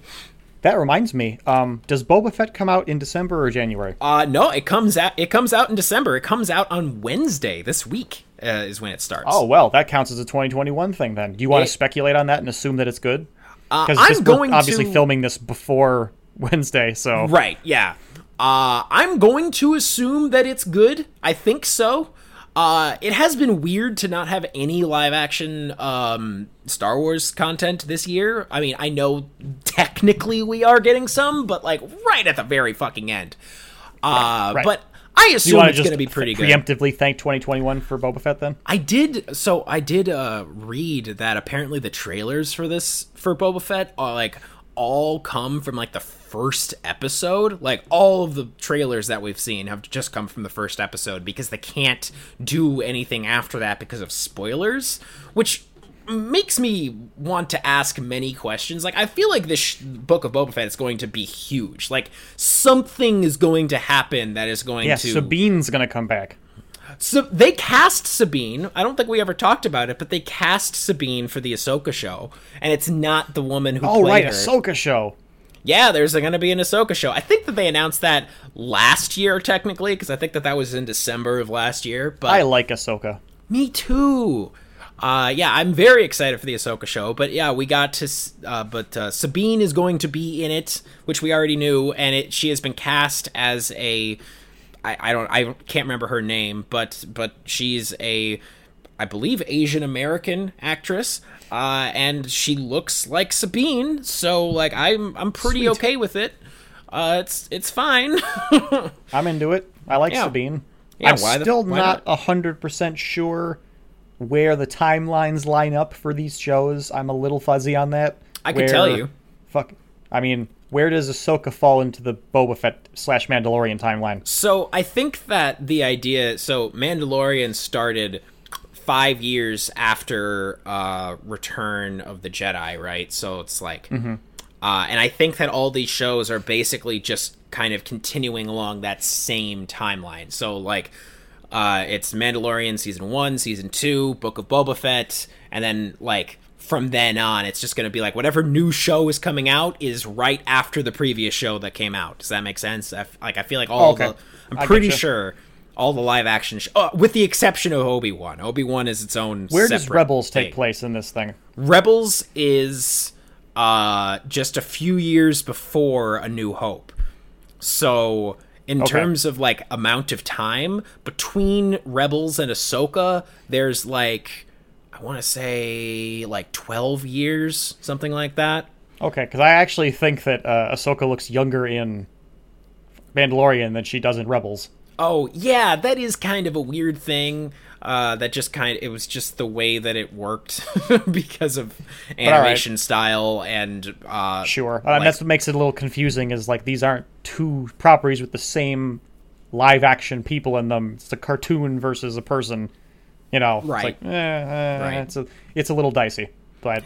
That reminds me. Um, does Boba Fett come out in December or January? Uh, no, it comes out it comes out in December. It comes out on Wednesday this week. Uh, is when it starts. Oh well, that counts as a 2021 thing. Then, do you want It- to speculate on that and assume that it's good? Uh, Because I'm going obviously to filming this before Wednesday, so Right, yeah. Uh, I'm going to assume that it's good. I think so. Uh, it has been weird to not have any live action um, Star Wars content this year. I mean, I know technically we are getting some, but like right at the very fucking end. Uh, Right. But I assume it's going to be pretty good. preemptively thank 2021 for Boba Fett then? I did so I did uh read that apparently the trailers for this for Boba Fett are like all come from like the first episode. Like all of the trailers that we've seen have just come from the first episode because they can't do anything after that because of spoilers, which makes me want to ask many questions. Like I feel like this sh- book of Boba Fett is going to be huge. Like something is going to happen that is going to. Yeah, to Sabine's gonna come back. So they cast Sabine. I don't think we ever talked about it, but they cast Sabine for the Ahsoka show, and it's not the woman who Oh played right, her. Ahsoka show. yeah, there's going to be an Ahsoka show. I think that they announced that last year, technically, because I think that that was in December of last year. But I like Ahsoka. me too. Uh, yeah, I'm very excited for the Ahsoka show, but yeah, we got to, uh, but uh, Sabine is going to be in it, which we already knew, and it she has been cast as a, I, I don't, I can't remember her name, but but she's a, I believe Asian American actress, uh, and she looks like Sabine, so like I'm I'm pretty Sweet. okay with it. Uh, it's it's fine. I'm into it. I like Yeah. Sabine. Yeah, I'm the- still not not? hundred percent sure where the timelines line up for these shows. I'm a little fuzzy on that. I can tell you. Fuck. I mean, where does Ahsoka fall into the Boba Fett slash Mandalorian timeline? So I think that the idea. So Mandalorian started five years after uh, Return of the Jedi, right? So it's like, Mm-hmm. uh, and I think that all these shows are basically just kind of continuing along that same timeline. So like. Uh, it's Mandalorian season one, season two, Book of Boba Fett, and then like from then on, it's just gonna be like whatever new show is coming out is right after the previous show that came out. Does that make sense? I f- like I feel like all Okay. the I'm I pretty sure all the live action, sh- uh, with the exception of Obi Wan. Obi Wan is its own. Where does Rebels take place in this thing? Rebels is uh, just a few years before A New Hope. So in Okay. terms of like amount of time between Rebels and Ahsoka, there's like want to say like 12 years, something like that. Okay, because I actually think that uh, Ahsoka looks younger in Mandalorian than she does in Rebels. Oh yeah, that is kind of a weird thing. Uh, that just kind of, it was just the way that it worked because of all right. animation style and uh, Sure, uh, like- and that's what makes it a little confusing. Is like these aren't two properties with the same live action people in them. It's a cartoon versus a person. You know, Right. It's like, eh, eh, Right. It's a it's a little dicey, but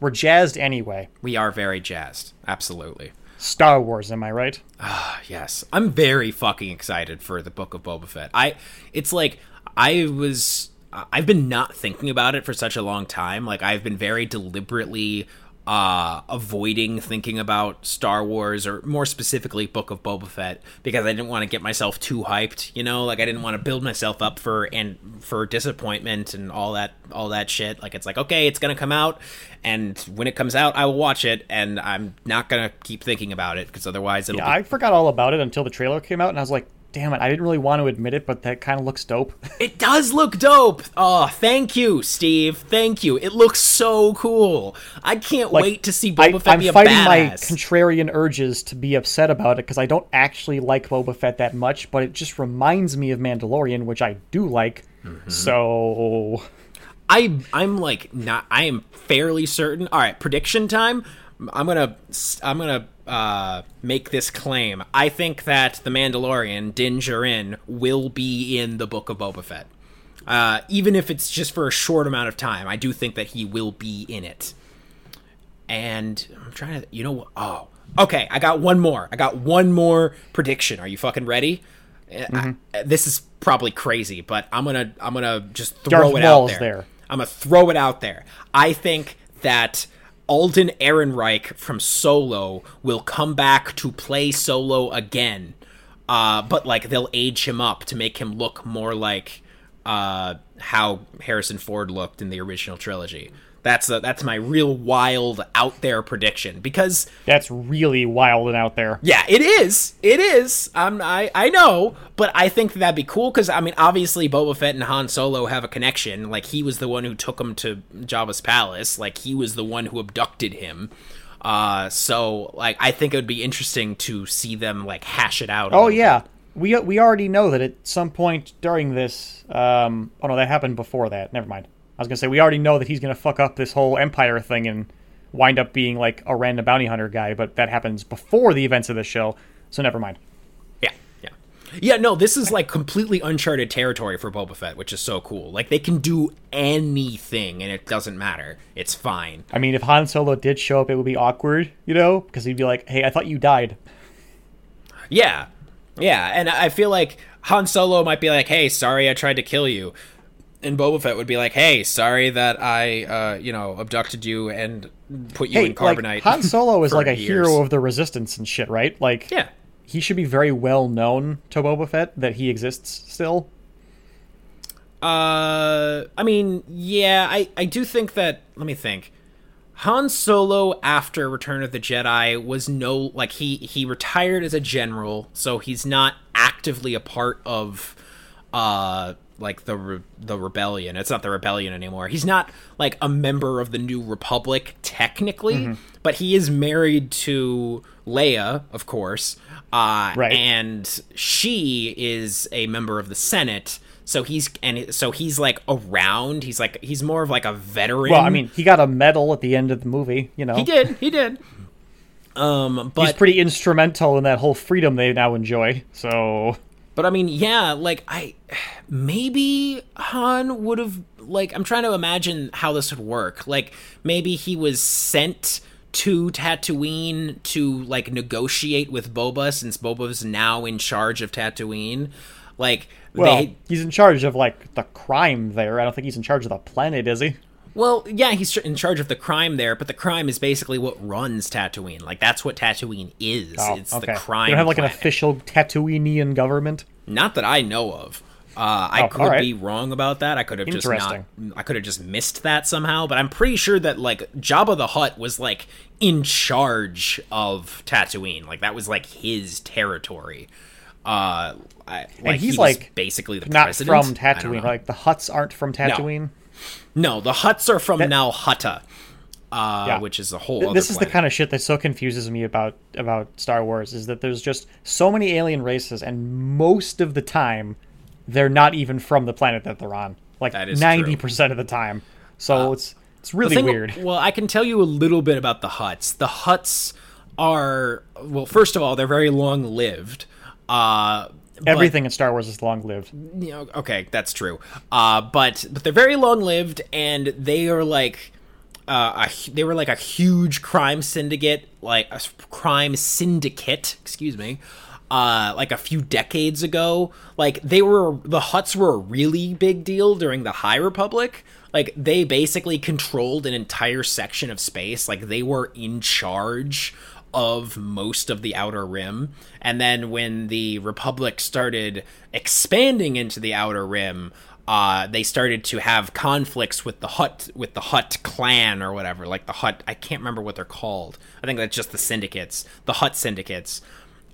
we're jazzed anyway. we are very jazzed. Absolutely. Star Wars, am I right? Ah, yes, I'm very fucking excited for the Book of Boba Fett. I, it's like I was, I've been not thinking about it for such a long time. Like I've been very deliberately uh avoiding thinking about Star Wars or more specifically Book of Boba Fett because I didn't want to get myself too hyped, you know, like I didn't want to build myself up for and for disappointment and all that all that shit. Like it's like okay, it's going to come out and when it comes out I will watch it and I'm not going to keep thinking about it because otherwise it'll Yeah, be I forgot all about it until the trailer came out, and I was like, damn it, I didn't really want to admit it, but that kind of looks dope. It does look dope. Oh, thank you, Steve. Thank you. It looks so cool. I can't Like, wait to see I, Boba Fett I'm be a fighting my contrarian urges to be upset about it because I don't actually like Boba Fett that much, but it just reminds me of Mandalorian, which I do like. Mm-hmm. So I I'm like not. I am fairly certain. All right, prediction time. I'm gonna I'm gonna uh, make this claim. I think that the Mandalorian Din Djarin will be in the Book of Boba Fett. Uh, even if it's just for a short amount of time, I do think that he will be in it. And I'm trying to, you know, oh, okay. I got one more. I got one more prediction. Are you fucking ready? Uh, I- this is probably crazy, but I'm gonna, I'm gonna just throw Darth it out there. there. I'm gonna throw it out there. I think that Alden Ehrenreich from Solo will come back to play Solo again, uh, but like they'll age him up to make him look more like uh, how Harrison Ford looked in the original trilogy. That's a, that's my real wild out there prediction because that's really wild and out there. yeah, it is. It is. Um, I I know, but I think that'd be cool because I mean, obviously, Boba Fett and Han Solo have a connection. Like he was the one who took him to Jabba's palace. Like he was the one who abducted him. Uh, so like I think it would be interesting to see them like hash it out. Oh yeah, we we already know that at some point during this. Um, oh no, that happened before that. Never mind. I was gonna say we already know that he's gonna fuck up this whole Empire thing and wind up being like a random bounty hunter guy, but that happens before the events of the show. So never mind. Yeah, yeah. Yeah, no, this is like completely uncharted territory for Boba Fett, which is so cool. Like they can do anything and it doesn't matter. It's fine. I mean, if Han Solo did show up, it would be awkward, you know, because he'd be like, "Hey, I thought you died." Yeah. Yeah, and I feel like Han Solo might be like, "Hey, sorry I tried to kill you." And Boba Fett would be like, "Hey, sorry that I uh, you know, abducted you and put you Hey, in carbonite." like Han Solo is like a years." hero of the Resistance and shit, right? Like, Yeah. he should be very well known to Boba Fett that he exists still. Uh, I mean, yeah, I I do think that. Let me think. Han Solo after Return of the Jedi was no like he he retired as a general, so he's not actively a part of uh like the re- the rebellion. It's not the rebellion anymore. He's not like a member of the New Republic technically, but he is married to Leia, of course. Uh Right. and she is a member of the Senate. So he's and so he's like around. He's like he's more of like a veteran. Well, I mean, he got a medal at the end of the movie, you know. he did, he did. Um, but He's pretty instrumental in that whole freedom they now enjoy. So, But I mean, yeah, like I maybe Han would have like I'm trying to imagine how this would work. Like maybe he was sent to Tatooine to like negotiate with Boba since Boba's now in charge of Tatooine. Like well, they he's in charge of like the crime there. I don't think he's in charge of the planet, is he? Well, yeah, he's in charge of the crime there, but the crime is basically what runs Tatooine. Like that's what Tatooine is. Oh, it's okay. the crime. They don't have like an planet. official Tatooinean government. Not that I know of. Uh, I Oh, could alright. be wrong about that. I could have just not. I could have just missed that somehow. But I'm pretty sure that like Jabba the Hutt was like in charge of Tatooine. Like that was like his territory. Uh, I, like, he's, he like, basically the Not president. from Tatooine. Like the Hutts aren't from Tatooine. no, the Hutts are from Nal Hutta, uh, Yeah. which is a whole. Other this is the kind of shit that so confuses me about about Star Wars is that there's just so many alien races, and most of the time, they're not even from the planet that they're on. Like ninety percent of the time. So it's it's really thing- weird. Well, I can tell you a little bit about the Hutts. The Hutts are well, first of all, they're very long lived. Uh, but- Everything in Star Wars is long lived. you know, okay, that's true. Uh, but but they're very long lived, and they are like. Uh, a, they were like a huge crime syndicate, like a crime syndicate, excuse me, uh, like a few decades ago. Like they were, the Hutts were a really big deal during the High Republic. Like they basically controlled an entire section of space. Like they were in charge of most of the outer rim and then when the republic started expanding into the outer rim uh, they started to have conflicts with the Hutt with the Hutt clan or whatever like the Hutt i can't remember what they're called i think that's just the syndicates the Hutt syndicates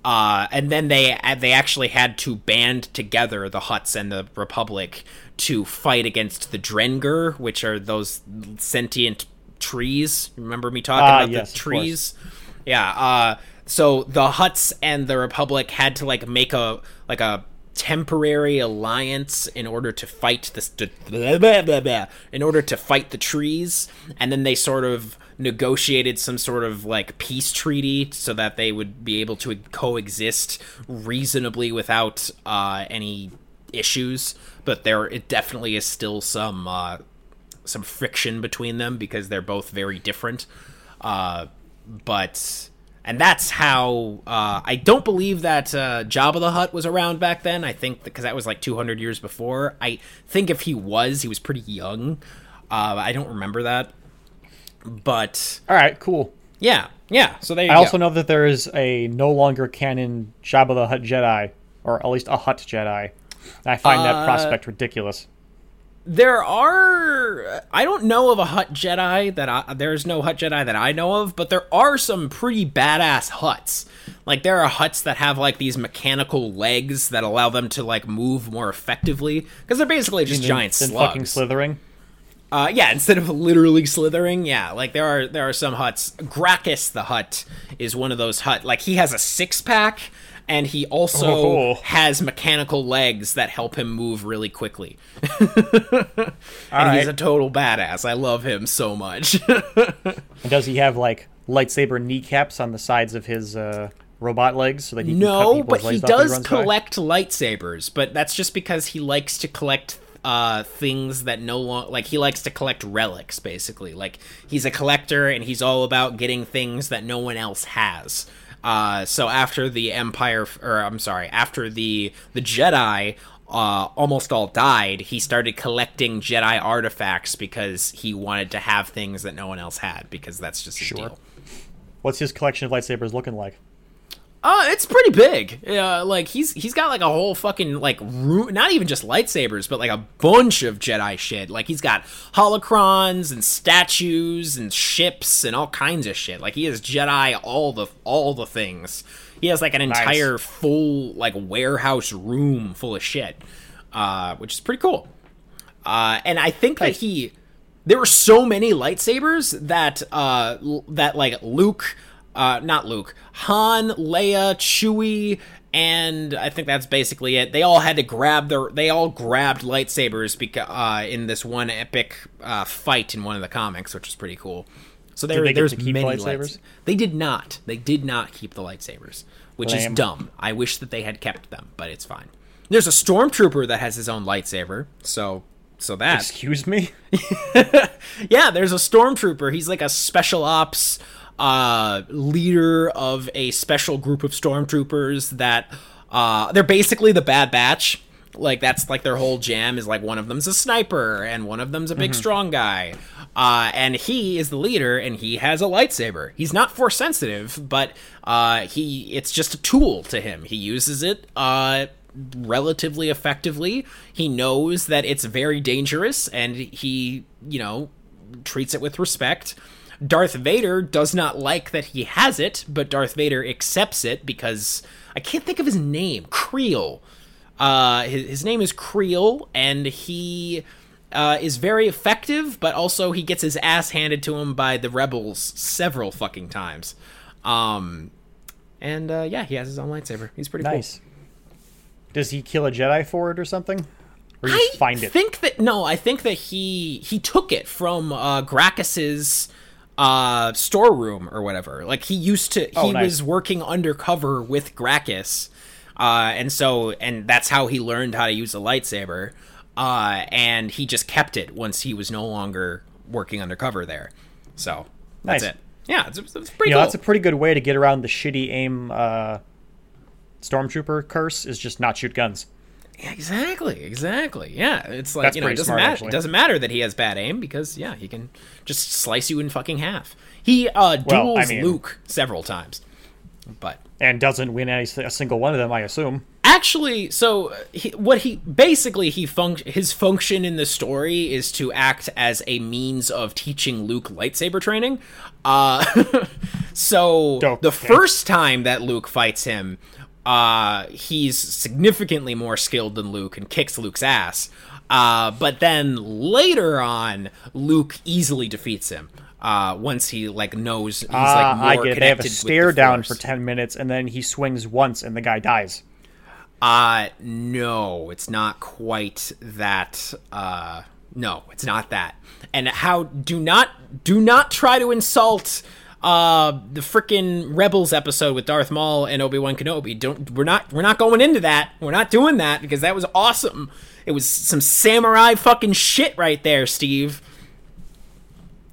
uh, and then they they actually had to band together the Hutts and the republic to fight against the Drengir, which are those sentient trees. Remember me talking Ah, about yes, the trees? Yeah. Uh, so the Hutts and the Republic had to like make a like a temporary alliance in order to fight this in order to fight the trees and then they sort of negotiated some sort of like peace treaty so that they would be able to coexist reasonably without uh, any issues but there it definitely is still some uh, some friction between them because they're both very different. Uh, but and that's how uh, I don't believe that uh, Jabba the Hutt was around back then. I think because that was like 200 years before. I think if he was, he was pretty young. Uh, I don't remember that. But All right, cool. yeah, yeah. So there you I go. also know that there is a no longer canon Jabba the Hutt Jedi, or at least a Hutt Jedi. I find Uh, that prospect ridiculous. There are i don't know of a Hutt jedi that I, there's no Hutt jedi that i know of but there are some pretty badass Hutts like there are Hutts that have like these mechanical legs that allow them to like move more effectively because they're basically just giant Than fucking slithering. uh, yeah, instead of literally slithering, yeah, like there are there are some Hutts. Grakkus the Hutt is one of those Hutt. Like he has a six pack, and he also Oh. has mechanical legs that help him move really quickly. and he's a total badass. I love him so much. And does he have like lightsaber kneecaps on the sides of his uh, robot legs so that he can no, people's but he legs off when does runs by? collect lightsabers. But that's just because he likes to collect uh things that no long like he likes to collect relics basically like he's a collector and he's all about getting things that no one else has uh so after the empire or i'm sorry after the the jedi uh, almost all died, he started collecting Jedi artifacts because he wanted to have things that no one else had because that's just his Sure. deal. What's his collection of lightsabers looking like? Uh, it's pretty big. Uh, like he's he's got like a whole fucking like room, not even just lightsabers, but like a bunch of Jedi shit. Like he's got holocrons and statues and ships and all kinds of shit. Like he has Jedi all the all the things. He has like an entire full like warehouse room full of shit, uh, which is pretty cool. Uh, and I think that he there were so many lightsabers that uh l- that like Luke uh not Luke, Han, Leia, Chewie and I think that's basically it. They all had to grab their they all grabbed lightsabers because uh in this one epic uh fight in one of the comics, which is pretty cool. So there, they there's to keep the many lightsabers? lightsabers. They did not. They did not keep the lightsabers, which Lame. is dumb. I wish that they had kept them, but it's fine. There's a stormtrooper that has his own lightsaber, so so that Excuse me? yeah, there's a stormtrooper. He's like a special ops uh, leader of a special group of stormtroopers that uh, they're basically the Bad Batch. Like that's like their whole jam is like one of them's a sniper and one of them's a big strong guy. Uh, and he is the leader and he has a lightsaber. He's not force sensitive, but uh, he it's just a tool to him. He uses it uh, relatively effectively. He knows that it's very dangerous and he, you know, treats it with respect. Darth Vader does not like that he has it, but Darth Vader accepts it because I can't think of his name. Kreel. Uh, his, his name is Kreel, and he uh, is very effective, but also he gets his ass handed to him by the rebels several fucking times. Um, and uh, yeah, he has his own lightsaber. He's pretty Nice. Does he kill a Jedi for it or something? Or you I find it? think that no, I think that he he took it from uh, Grakkus's uh, storeroom or whatever. Like he used to, he Oh, nice. was working undercover with Grakkus, uh, and so and that's how he learned how to use a lightsaber. Uh, and he just kept it once he was no longer working undercover there. So that's Nice. it. Yeah, it's, it's pretty You know, that's a pretty good way to get around the shitty aim uh, stormtrooper curse. Is just not shoot guns. Exactly, exactly. Yeah, it's like That's you know, it doesn't smart, matter. It doesn't matter that he has bad aim because yeah, he can just slice you in fucking half. He uh Well, I duels mean- Luke several times, but And doesn't win any, a single one of them, I assume. actually, so he, what he basically he func- his function in the story is to act as a means of teaching Luke lightsaber training. Uh, so Dope. the Okay. first time that Luke fights him, uh, he's significantly more skilled than Luke and kicks Luke's ass. Uh, but then later on, Luke easily defeats him. Uh, once he like knows he's like Ah, more I get it. They have a connected with the stare down for 10 minutes, and then he swings once, and the guy dies. Uh no, it's not quite that uh no, it's not that. And how do not do not try to insult uh the freaking Rebels episode with Darth Maul and Obi-Wan Kenobi. Don't we're not we're not going into that. We're not doing that because that was awesome. It was some samurai fucking shit right there, Steve.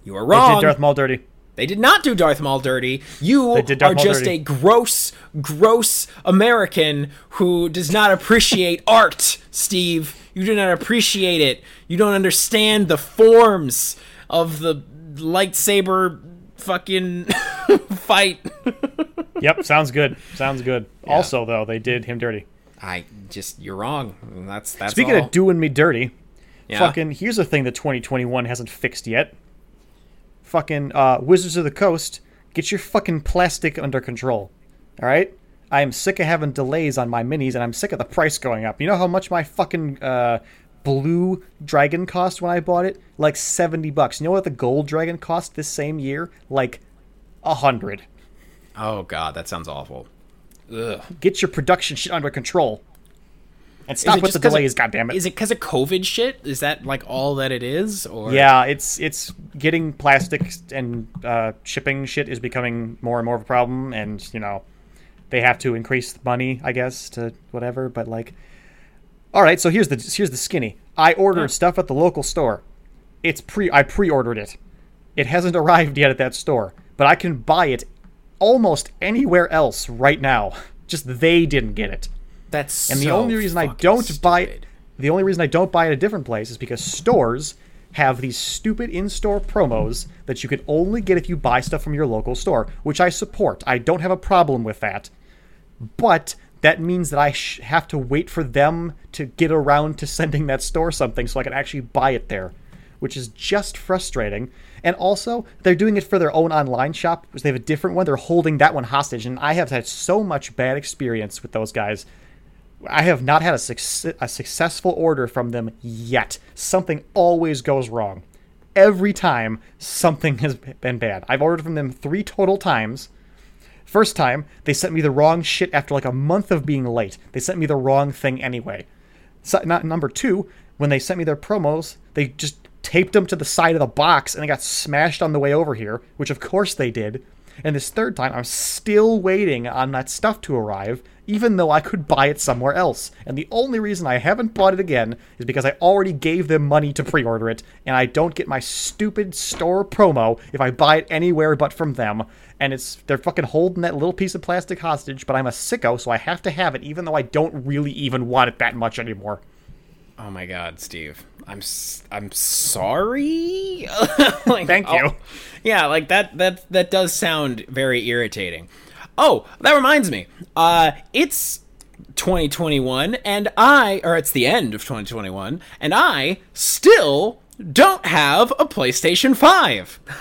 You were They wrong. did Darth Maul dirty. They did not do Darth Maul dirty. You did are just dirty. a gross, gross American who does not appreciate art, Steve. You do not appreciate it. You don't understand the forms of the lightsaber fucking fight. Yep, sounds good. Sounds good. Also, though, they did him dirty. I just you're wrong. That's that's Speaking all. of doing me dirty, Yeah. fucking here's a thing that 2021 hasn't fixed yet. Fucking uh, Wizards of the Coast, get your fucking plastic under control. All right? I am sick of having delays on my minis, and I'm sick of the price going up. You know how much my fucking uh, blue dragon cost when I bought it? Like 70 bucks. You know what the gold dragon cost this same year? Like a hundred. Oh god, that sounds awful. Ugh. Get your production shit under control. And stop it with the just 'cause of- delays, goddammit. Is it because of COVID shit? Is that like all that it is? Or Yeah, it's it's getting plastic and uh, shipping shit is becoming more and more of a problem, and you know they have to increase the money, I guess, to whatever. But like, all right, so here's the here's the skinny. I ordered Yeah. stuff at the local store. It's pre I pre-ordered it. It hasn't arrived yet at that store, but I can buy it almost anywhere else right now. Just they didn't get it. that's And the so only reason I don't buy it, the only reason I don't buy it at a different place is because stores have these stupid in-store promos that you can only get if you buy stuff from your local store, which I support. I don't have a problem with that. But that means that I sh- have to wait for them to get around to sending that store something so I can actually buy it there, which is just frustrating. And also, they're doing it for their own online shop, which they have a different one. They're holding that one hostage, and I have had so much bad experience with those guys. I have not had a, a successful order from them yet. Something always goes wrong. Every time, something has been bad. I've ordered from them three total times. First time, they sent me the wrong shit after like a month of being late. They sent me the wrong thing anyway. So, not number two, when they sent me their promos, they just taped them to the side of the box and they got smashed on the way over here, which of course they did. And this third time, I'm still waiting on that stuff to arrive, even though I could buy it somewhere else. And the only reason I haven't bought it again is because I already gave them money to pre order it, and I don't get my stupid store promo if I buy it anywhere but from them. And it's they're fucking holding that little piece of plastic hostage, but I'm a sicko, so I have to have it, even though I don't really even want it that much anymore. Oh my god, Steve. I'm s- I'm sorry. like, Thank oh, you. oh, yeah, like that that that does sound very irritating. Oh, that reminds me. Uh it's 2021 and I or it's the end of 2021 and I still don't have a PlayStation 5.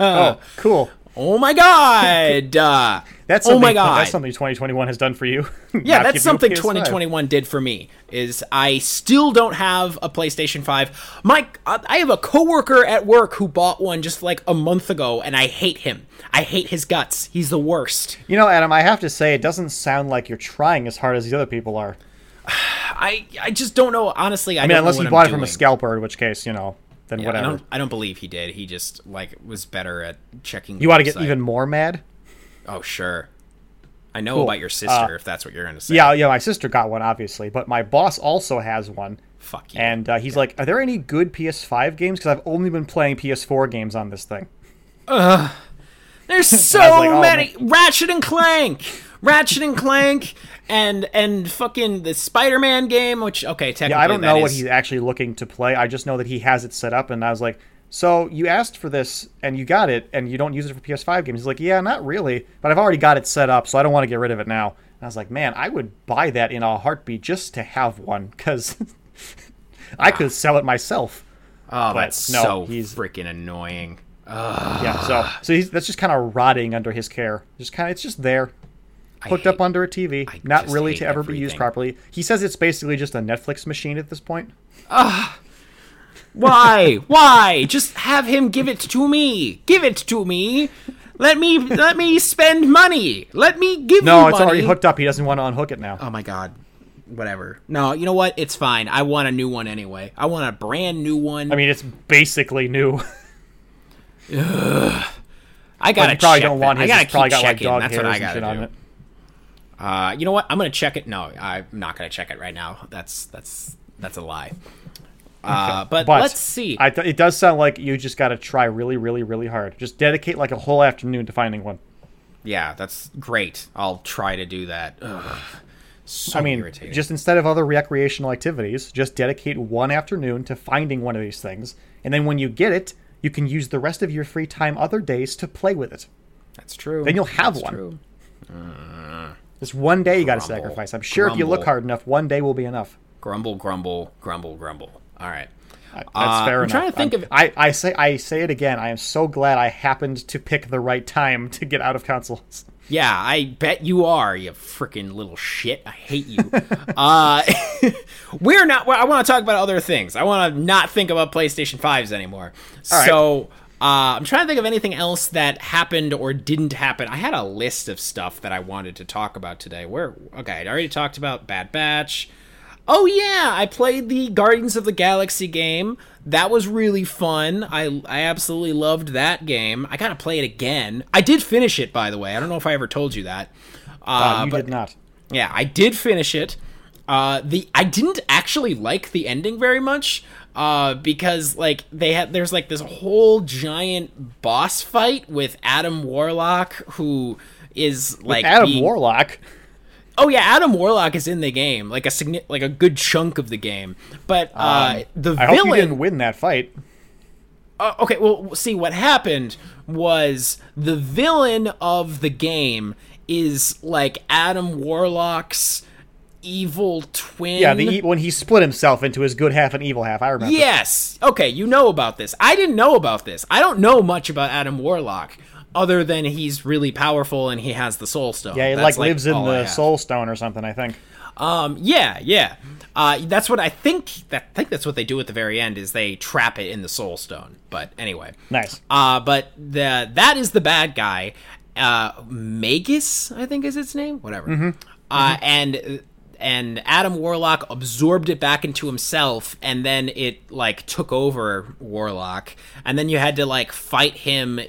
oh, cool. Oh my god. Uh, That's oh something, my god. That's something 2021 has done for you. Yeah, that's give you a something 2021 did for me. Is I still don't have a PlayStation 5. Mike, I have a coworker at work who bought one just like a month ago and I hate him. I hate his guts. He's the worst. You know, Adam, I have to say, it doesn't sound like you're trying as hard as these other people are. I I just don't know honestly. I, I mean, don't unless you bought it from a scalper, in which case, you know, then Yeah, I whatever. don't I don't believe he did. He just like was better at checking You want to get even more mad? Oh, sure. I know Cool. about your sister Uh, if that's what you're going to say. Yeah, yeah. My sister got one, obviously, but my boss also has one, Fuck you. and uh, he's like, "Are there any good PS5 games? Because I've only been playing PS4 games on this thing." There's so like, oh, many Ratchet and Clank, Ratchet and Clank, and and fucking the Spider-Man game. Which okay, technically Yeah, I don't know what he's actually looking to play. I just know that he has it set up, and I was like, "So you asked for this, and you got it, and you don't use it for PS5 games?" He's like, "Yeah, not really, but I've already got it set up, so I don't want to get rid of it now." And I was like, "Man, I would buy that in a heartbeat just to have one, because I could sell it myself." Ah. Oh, but that's no, so he's- freaking annoying. Yeah, so so he's, that's just kind of rotting under his care. Just kind of, it's just there, hooked hate- up under a TV, I not really to ever be used properly. He says it's basically just a Netflix machine at this point. Ah. Why? Why? Just have him give it to me. Give it to me. Let me let me spend money. Let me give No, it's money. already hooked up. He doesn't want to unhook it now. Oh my god. Whatever. No, you know what? It's fine. I want a new one anyway. I want a brand new one. I mean, it's basically new. I gotta probably don't want his. I gotta It's probably keep got like dog That's what I gotta shit on it. Uh, you know what? I'm gonna check it. No, I'm not gonna check it right now. That's that's that's a lie. Uh, but, But let's see. I th- it does sound like you just got to try really, really, really hard. Just dedicate like a whole afternoon to finding one. yeah, that's great. I'll try to do that. Ugh, so I mean, irritating. just instead of other recreational activities, just dedicate one afternoon to finding one of these things, and then when you get it, you can use the rest of your free time other days to play with it. that's true. then you'll have That's one. True. Just one day you got to sacrifice. I'm sure if you look hard enough, one day will be enough. Grumble, grumble, grumble, grumble. All right. That's Uh, fair I'm enough. trying to think I'm- of- I, I say I say it again. I am so glad I happened to pick the right time to get out of consoles. Yeah, I bet you are, you freaking little shit. I hate you. uh, we're not. well, I want to talk about other things. I want to not think about PlayStation 5s anymore. right. So. Uh, I'm trying to think of anything else that happened or didn't happen. I had a list of stuff that I wanted to talk about today. Where okay, I already talked about Bad Batch. Oh yeah, I played the Guardians of the Galaxy game. That was really fun. I I absolutely loved that game. I gotta play it again. I did finish it, by the way. I don't know if I ever told you that. Uh, Uh, you but did not. yeah, I did finish it. Uh, the I didn't actually like the ending very much. Uh, because like they had there's like this whole giant boss fight with Adam Warlock who is like Adam being- Warlock. Oh yeah, Adam Warlock is in the game, like a signi- like a good chunk of the game. But uh, the Um, I hope you villain. didn't win that fight. Uh, okay, well, see what happened was the villain of the game is like Adam Warlock's evil twin. Yeah, the e- when he split himself into his good half and evil half. I remember. Yes. Okay, you know about this. I didn't know about this. I don't know much about Adam Warlock other than he's really powerful and he has the soul stone. Yeah, he That's, like lives in the. Soul Stone or something. I think. Um, yeah, yeah. Uh, that's what I think. That I think that's what they do at the very end is they trap it in the soul stone. But anyway, Nice. uh, but the that is the bad guy. Uh, Magus, I think is its name. Whatever. Uh, and and Adam Warlock absorbed it back into himself, and then it like took over Warlock, and then you had to like fight him,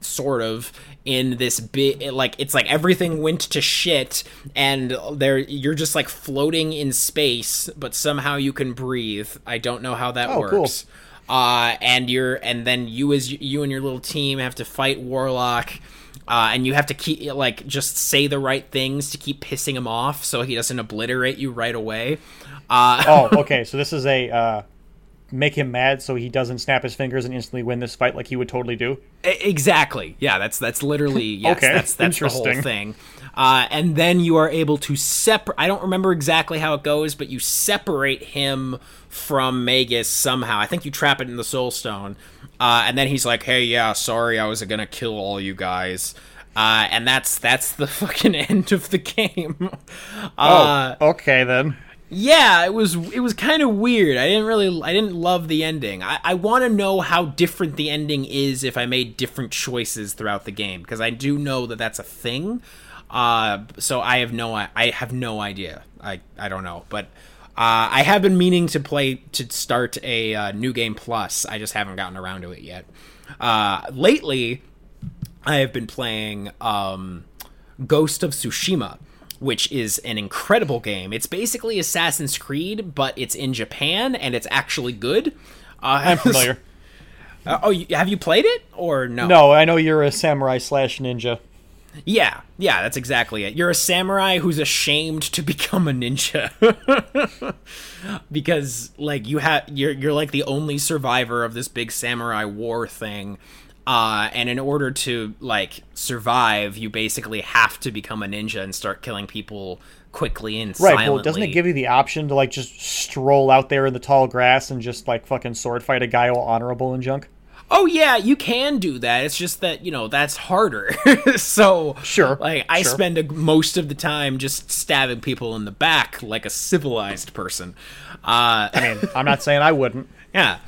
sort of in this bit like it's like everything went to shit and there you're just like floating in space but somehow you can breathe. I don't know how that Oh, cool. works. Uh, and you're and then you as you and your little team have to fight Warlock, uh, and you have to keep like just say the right things to keep pissing him off so he doesn't obliterate you right away. Uh, oh, okay. So this is a uh, make him mad so he doesn't snap his fingers and instantly win this fight like he would totally do. Exactly. Yeah, that's that's literally yes. Okay, That's that's the whole thing. Uh, and then you are able to separate. I don't remember exactly how it goes, but you separate him from Magus somehow. I think you trap it in the Soul Stone, uh, and then he's like, "Hey, yeah, sorry, I was gonna kill all you guys." Uh, and that's that's the fucking end of the game. Uh, oh, okay then. yeah, it was it was kind of weird. I didn't really I didn't love the ending. I, I want to know how different the ending is if I made different choices throughout the game because I do know that that's a thing. Uh, so I have no I, I have no idea. I I don't know, but uh, I have been meaning to play to start a uh, new game plus. I just haven't gotten around to it yet. Uh, lately, I have been playing um, Ghost of Tsushima, which is an incredible game. It's basically Assassin's Creed, but it's in Japan and it's actually good. Uh, I'm familiar. Uh, oh, have you played it or no? no, I know you're a samurai slash ninja. Yeah, yeah, that's exactly it. You're a samurai who's ashamed to become a ninja. because like you have you're you're like the only survivor of this big samurai war thing. Uh, and in order to like survive, you basically have to become a ninja and start killing people quickly and Right, silently. well, doesn't it give you the option to like just stroll out there in the tall grass and just like fucking sword fight a guy all honorable and junk? Oh yeah, you can do that. It's just that you know that's harder. so Sure, like I sure. spend a, most of the time just stabbing people in the back like a civilized person. Uh, I mean, I'm not saying I wouldn't. yeah.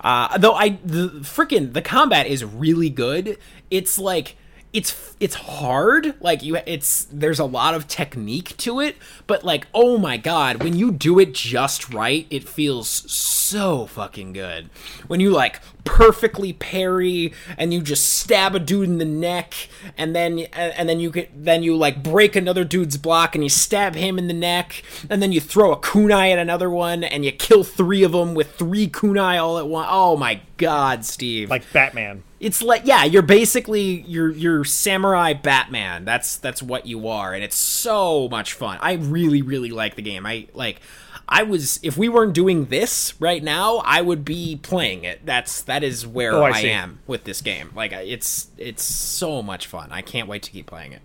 Uh, though I the freaking the combat is really good. It's like it's it's hard. Like you, it's there's a lot of technique to it, but like oh my god, when you do it just right, it feels so fucking good. When you like perfectly parry and you just stab a dude in the neck, and then and then you get then you like break another dude's block and you stab him in the neck, and then you throw a kunai at another one and you kill three of them with three kunai all at once. Oh my god, Steve! Like Batman. it's like yeah you're basically you're you're samurai batman that's that's what you are and it's so much fun i really really like the game i like i was if we weren't doing this right now i would be playing it that's that is where Oh, I I, am with this game like it's it's so much fun i can't wait to keep playing it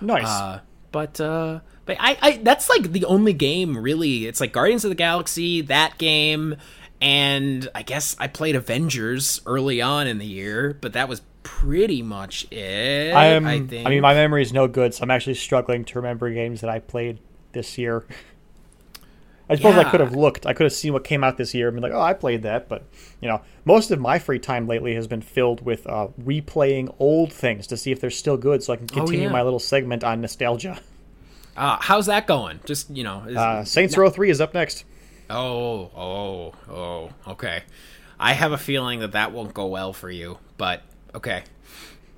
Nice. uh, but uh, but I, I that's like the only game really. It's like Guardians of the Galaxy, that game, and I guess I played Avengers early on in the year, but that was pretty much it. I'm, I I, mean, my memory is no good, so I'm actually struggling to remember games that I played this year. I suppose I could have looked. I could have seen what came out this year and been like, oh, I played that. But, you know, most of my free time lately has been filled with uh, replaying old things to see if they're still good so I can continue Oh, yeah. my little segment on nostalgia. uh, how's that going? Just you know. Is, Uh, Saints Row 3 is up next. oh, oh, oh. Okay. I have a feeling that that won't go well for you, but okay.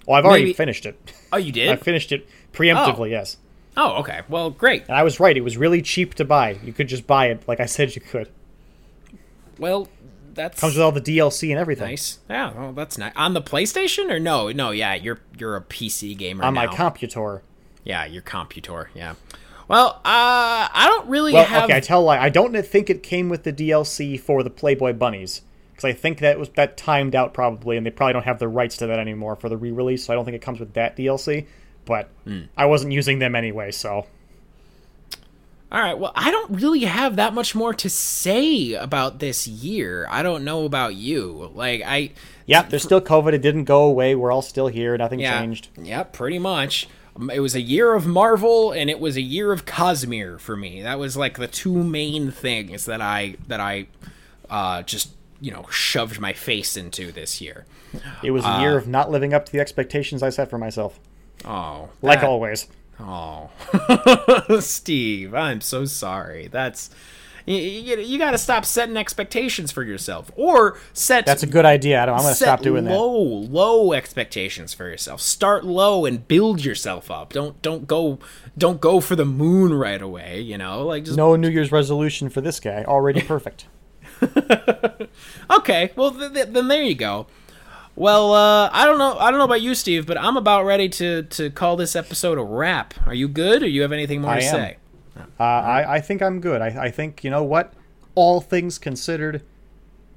Well, I've already finished it. Oh, you did? I finished it preemptively, Oh. yes. Oh, okay. Well, great. And I was right. It was really cheap to buy. You could just buy it like I said you could. Well, that's Comes with all the DLC and everything. Nice. Yeah, well, that's nice. On the PlayStation or no? No, yeah, you're you're a PC gamer On now. my computer. yeah, your computer. Yeah. Well, uh, I don't really Well, have. okay, I tell a lie. I don't think it came with the DLC for the Playboy Bunnies because I think that was that timed out probably, and they probably don't have the rights to that anymore for the re-release. So I don't think it comes with that DLC. But Hmm. I wasn't using them anyway, so All right. Well, I don't really have that much more to say about this year. I don't know about you. Like I. yeah, there's still COVID. It didn't go away. We're all still here. Nothing Yeah. changed. Yeah, pretty much. Um, It was a year of Marvel and it was a year of Cosmere for me. That was like the two main things that I that I uh, just you know shoved my face into this year. It was a Uh, year of not living up to the expectations I set for myself, Oh, like that- always. Oh, Steve, I'm so sorry. That's you, you, you got to stop setting expectations for yourself, or set That's a good idea. Adam. I'm going to stop doing that. low, low expectations for yourself. Start low and build yourself up. Don't don't go don't go for the moon right away. You know, like just No New Year's resolution for this guy. Already perfect. okay. Well, th- th- then there you go. Well, uh, I don't know. I don't know about you, Steve, but I'm about ready to to call this episode a wrap. Are you good, or you have anything more I to am. say? Uh, I, I think I'm good. I, I think, you know what? All things considered,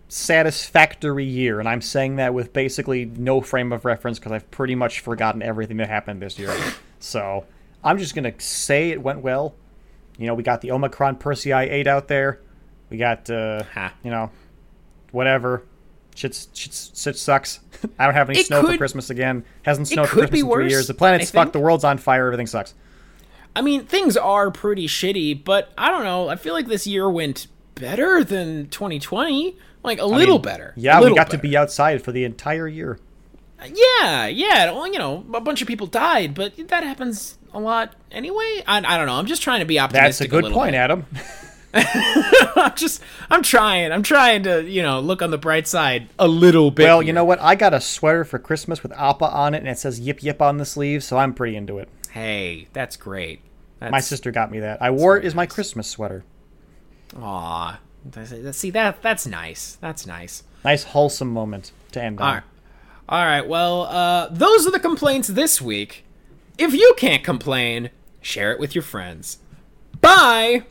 satisfactory year, and I'm saying that with basically no frame of reference because I've pretty much forgotten everything that happened this year. so I'm just gonna say it went well. You know, we got the Omicron Persei 8 out there. We got, uh, Ha. you know, whatever. Shit's, shit's, shit sucks. I don't have any It snow for Christmas again. Hasn't snowed for Christmas in three worse, years. The planet's fucked. The world's on fire. Everything sucks. I mean, things are pretty shitty, but I don't know. I feel like this year went better than 2020. Like a little better. Yeah, A we little got to be outside for the entire year. Yeah, yeah. Well, you know, a bunch of people died, but that happens a lot anyway. I, I don't know. I'm just trying to be optimistic. That's a good little point, bit. Adam. I'm just, I'm trying. I'm trying to, you know, look on the bright side a little bit. Well, you know what? I got a sweater for Christmas with Appa on it, and it says "Yip Yip" on the sleeve, so I'm pretty into it. Hey, that's great. That's, My sister got me that. I wore it as my. Christmas sweater. Aw. See that? That's nice. That's nice. Nice wholesome moment to end on. All right. All right. Well, uh, those are the complaints this week. If you can't complain, share it with your friends. Bye.